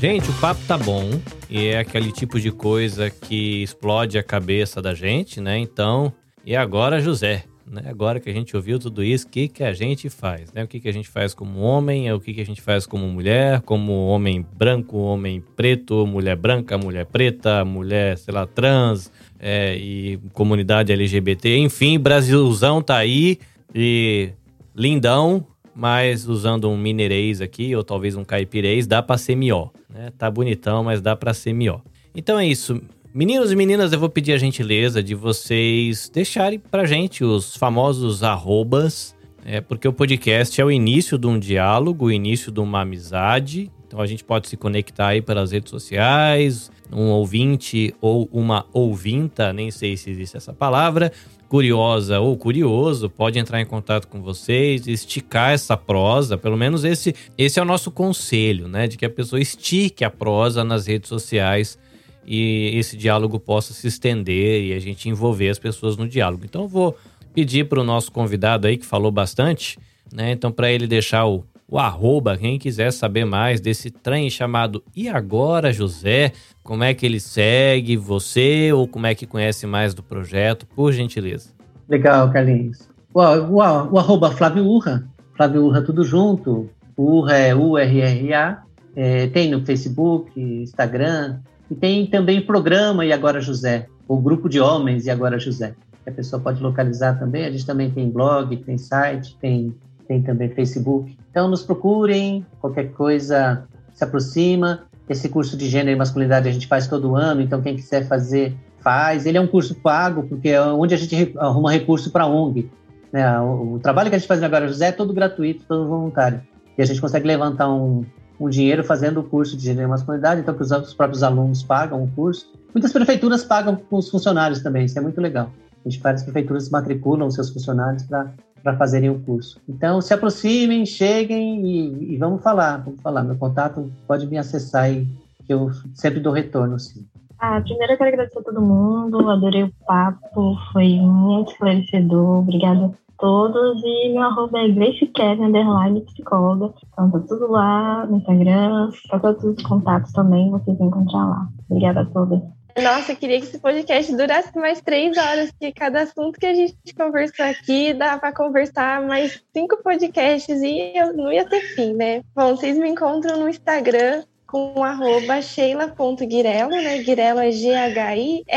Gente, o papo tá bom e é aquele tipo de coisa que explode a cabeça da gente, né? Então, e agora, José, né? Agora que a gente ouviu tudo isso, o que, que a gente faz? Né? O que, que a gente faz como homem, o que, que a gente faz como mulher, como homem branco, homem preto, mulher branca, mulher preta, mulher, sei lá, trans, é, e comunidade LGBT, enfim, Brasilzão tá aí e lindão, mas usando um mineirês aqui, ou talvez um caipirês, dá pra ser mió, né? Tá bonitão, mas dá pra ser mió. Então é isso. Meninos e meninas, eu vou pedir a gentileza de vocês deixarem pra gente os famosos arrobas, é, porque o podcast é o início de um diálogo, o início de uma amizade. Então a gente pode se conectar aí pelas redes sociais, um ouvinte ou uma ouvinta, nem sei se existe essa palavra, curiosa ou curioso pode entrar em contato com vocês, esticar essa prosa, pelo menos esse, esse é o nosso conselho, né, de que a pessoa estique a prosa nas redes sociais e esse diálogo possa se estender e a gente envolver as pessoas no diálogo. Então eu vou pedir para o nosso convidado aí que falou bastante, né, então para ele deixar o o arroba, quem quiser saber mais desse trem chamado E Agora José, como é que ele segue você ou como é que conhece mais do projeto, por gentileza. Legal, Carlinhos. O, o, o arroba Flávio Urra, Flávio Urra tudo junto, Urra é U-R-R-A, é, tem no Facebook, Instagram, e tem também o programa E Agora José, o grupo de homens E Agora José, a pessoa pode localizar também, a gente também tem blog, tem site, tem, tem também Facebook. Então, nos procurem, qualquer coisa se aproxima. Esse curso de gênero e masculinidade a gente faz todo ano, então quem quiser fazer, faz. Ele é um curso pago, porque é onde a gente arruma recurso para a ONG. Né? O, o, trabalho que a gente faz agora, José, é todo gratuito, todo voluntário. E a gente consegue levantar um, um dinheiro fazendo o curso de gênero e masculinidade, então que os, os próprios alunos pagam o curso. Muitas prefeituras pagam com os funcionários também, isso é muito legal. A gente várias prefeituras matriculam seus funcionários para para fazerem o curso. Então, se aproximem, cheguem e, e, vamos falar, vamos falar. Meu contato pode me acessar aí, que eu sempre dou retorno, sim. Ah, primeiro eu quero agradecer a todo mundo, adorei o papo, foi muito esclarecedor, obrigada a todos. E meu arroba é Grace underline psicóloga. Então tá tudo lá no Instagram, para todos os contatos também vocês vão encontrar lá. Obrigada a todos. Nossa, eu queria que esse podcast durasse mais três horas, porque cada assunto que a gente conversou aqui dá para conversar mais cinco podcasts e eu não ia ter fim, né? Bom, vocês me encontram no Instagram com arroba sheila.guirello, né? Guirello é G-H-I-R-E-L-L-O.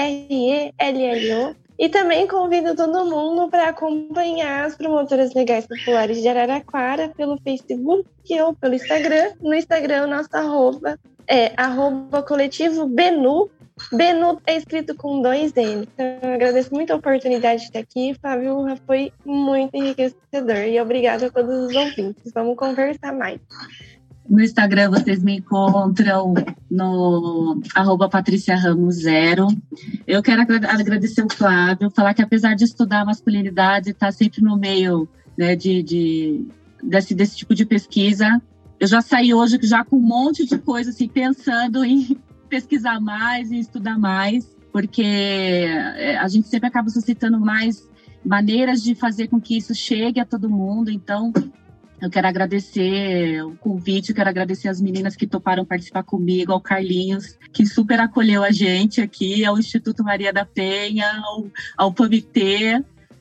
E também convido todo mundo para acompanhar as promotoras legais populares de Araraquara pelo Facebook ou pelo Instagram. No Instagram, nosso arroba é arroba coletivo Benu. Benu é escrito com dois N. Então, eu agradeço muito a oportunidade de estar aqui. Fábio, foi muito enriquecedor. E obrigada a todos os ouvintes. Vamos conversar mais. No Instagram vocês me encontram no arroba Patrícia Ramos Zero. Eu quero agradecer o Flávio, falar que apesar de estudar masculinidade, estar tá sempre no meio né, de, de desse, desse tipo de pesquisa, eu já saí hoje já com um monte de coisa, assim, pensando em pesquisar mais e estudar mais, porque é, a gente sempre acaba suscitando mais maneiras de fazer com que isso chegue a todo mundo. Então, eu quero agradecer o convite, quero agradecer as meninas que toparam participar comigo, ao Carlinhos, que super acolheu a gente aqui, ao Instituto Maria da Penha, ao, ao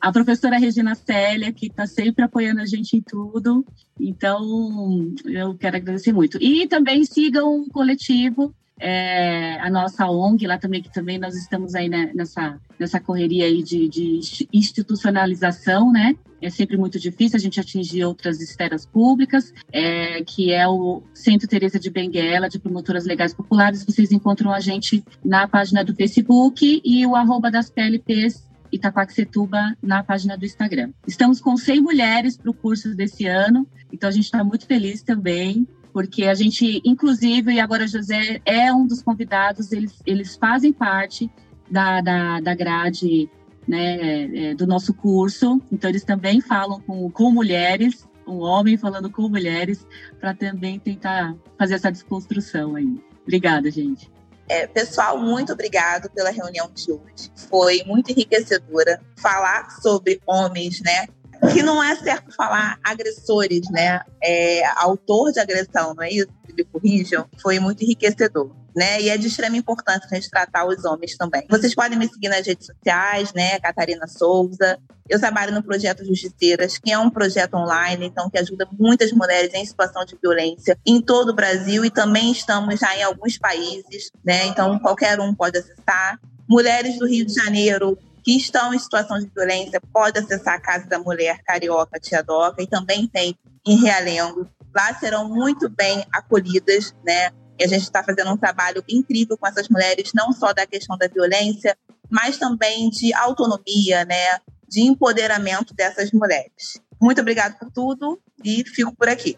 a professora Regina Célia, que está sempre apoiando a gente em tudo. Então, eu quero agradecer muito. E também sigam o coletivo, é, a nossa ONG, lá também, que também nós estamos aí né, nessa, nessa correria aí de, de institucionalização, né? É sempre muito difícil a gente atingir outras esferas públicas, é, que é o Centro Teresa de Benguela, de Promotoras Legais Populares. Vocês encontram a gente na página do Facebook e o arroba das PLPs Itaquaquecetuba na página do Instagram. Estamos com 100 mulheres para o curso desse ano, então a gente está muito feliz também, porque a gente, inclusive, e agora José é um dos convidados, eles, eles fazem parte da, da, da grade né, é, do nosso curso, então eles também falam com, com mulheres, um homem falando com mulheres, para também tentar fazer essa desconstrução aí. Obrigada, gente. É, pessoal, muito obrigado pela reunião de hoje. Foi muito enriquecedora falar sobre homens, né? Que não é certo falar agressores, né? É, autor de agressão, não é isso? Me corrijam. Foi muito enriquecedor né? E é de extrema importância a gente tratar os homens também. Vocês podem me seguir nas redes sociais, né? Catarina Souza. Eu trabalho no projeto Justiceiras, que é um projeto online, então que ajuda muitas mulheres em situação de violência em todo o Brasil e também estamos já em alguns países, né? Então qualquer um pode acessar. Mulheres do Rio de Janeiro que estão em situação de violência pode acessar a Casa da Mulher Carioca Tia Doca e também tem em Realengo. Lá serão muito bem acolhidas, né? E a gente está fazendo um trabalho incrível com essas mulheres, não só da questão da violência, mas também de autonomia, né? De empoderamento dessas mulheres. Muito obrigado por tudo e fico por aqui.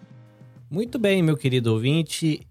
Muito bem, meu querido ouvinte.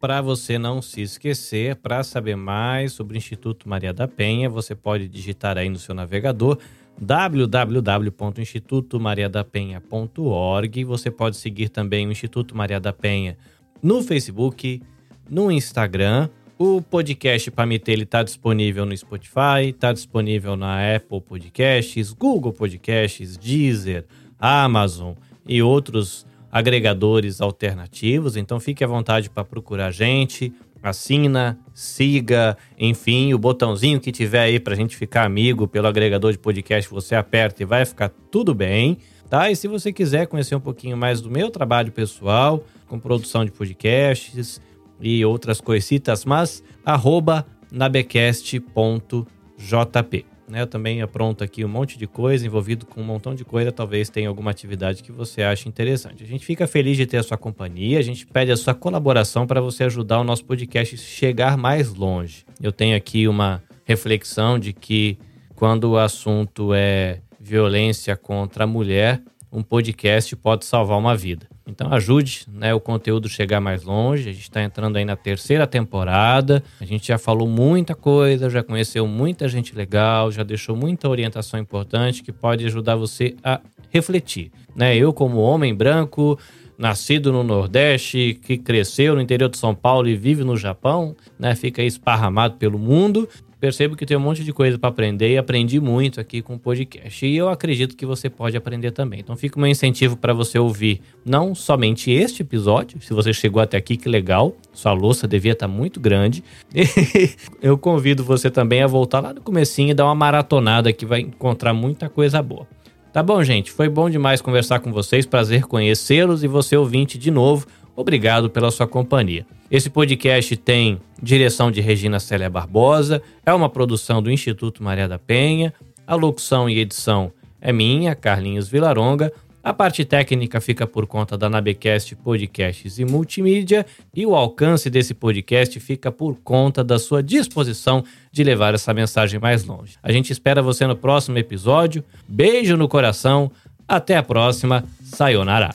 Para você não se esquecer, para saber mais sobre o Instituto Maria da Penha, você pode digitar aí no seu navegador www.institutomariadapenha.org. Você pode seguir também o Instituto Maria da Penha no Facebook, no Instagram. O podcast Pamitê está disponível no Spotify, está disponível na Apple Podcasts, Google Podcasts, Deezer, Amazon e outros agregadores alternativos. Então fique à vontade para procurar a gente, assina, siga, enfim, o botãozinho que tiver aí para a gente ficar amigo pelo agregador de podcast, você aperta e vai ficar tudo bem. Tá? E se você quiser conhecer um pouquinho mais do meu trabalho pessoal, com produção de podcasts, e outras coisitas, mas arroba nabecast.jp. Né? Eu também apronto aqui um monte de coisa, envolvido com um montão de coisa, talvez tenha alguma atividade que você ache interessante. A gente fica feliz de ter a sua companhia, a gente pede a sua colaboração para você ajudar o nosso podcast a chegar mais longe. Eu tenho aqui uma reflexão de que quando o assunto é violência contra a mulher, um podcast pode salvar uma vida. Então ajude né, o conteúdo chegar mais longe. A gente está entrando aí na terceira temporada. A gente já falou muita coisa, já conheceu muita gente legal, já deixou muita orientação importante que pode ajudar você a refletir. Né? Eu, como homem branco, nascido no Nordeste, que cresceu no interior de São Paulo e vive no Japão, né? Fica aí esparramado pelo mundo percebo que tem um monte de coisa para aprender e aprendi muito aqui com o podcast. E eu acredito que você pode aprender também. Então fica o meu incentivo para você ouvir não somente este episódio, se você chegou até aqui, que legal, sua louça devia estar tá muito grande. eu convido você também a voltar lá no comecinho e dar uma maratonada que vai encontrar muita coisa boa. Tá bom, gente? Foi bom demais conversar com vocês, prazer conhecê-los e você ouvinte de novo. Obrigado pela sua companhia. Esse podcast tem direção de Regina Célia Barbosa, é uma produção do Instituto Maria da Penha, a locução e edição é minha, Carlinhos Vilaronga, A parte técnica fica por conta da Nabecast Podcasts e Multimídia e o alcance desse podcast fica por conta da sua disposição de levar essa mensagem mais longe. A gente espera você no próximo episódio. Beijo no coração. Até a próxima. Sayonara.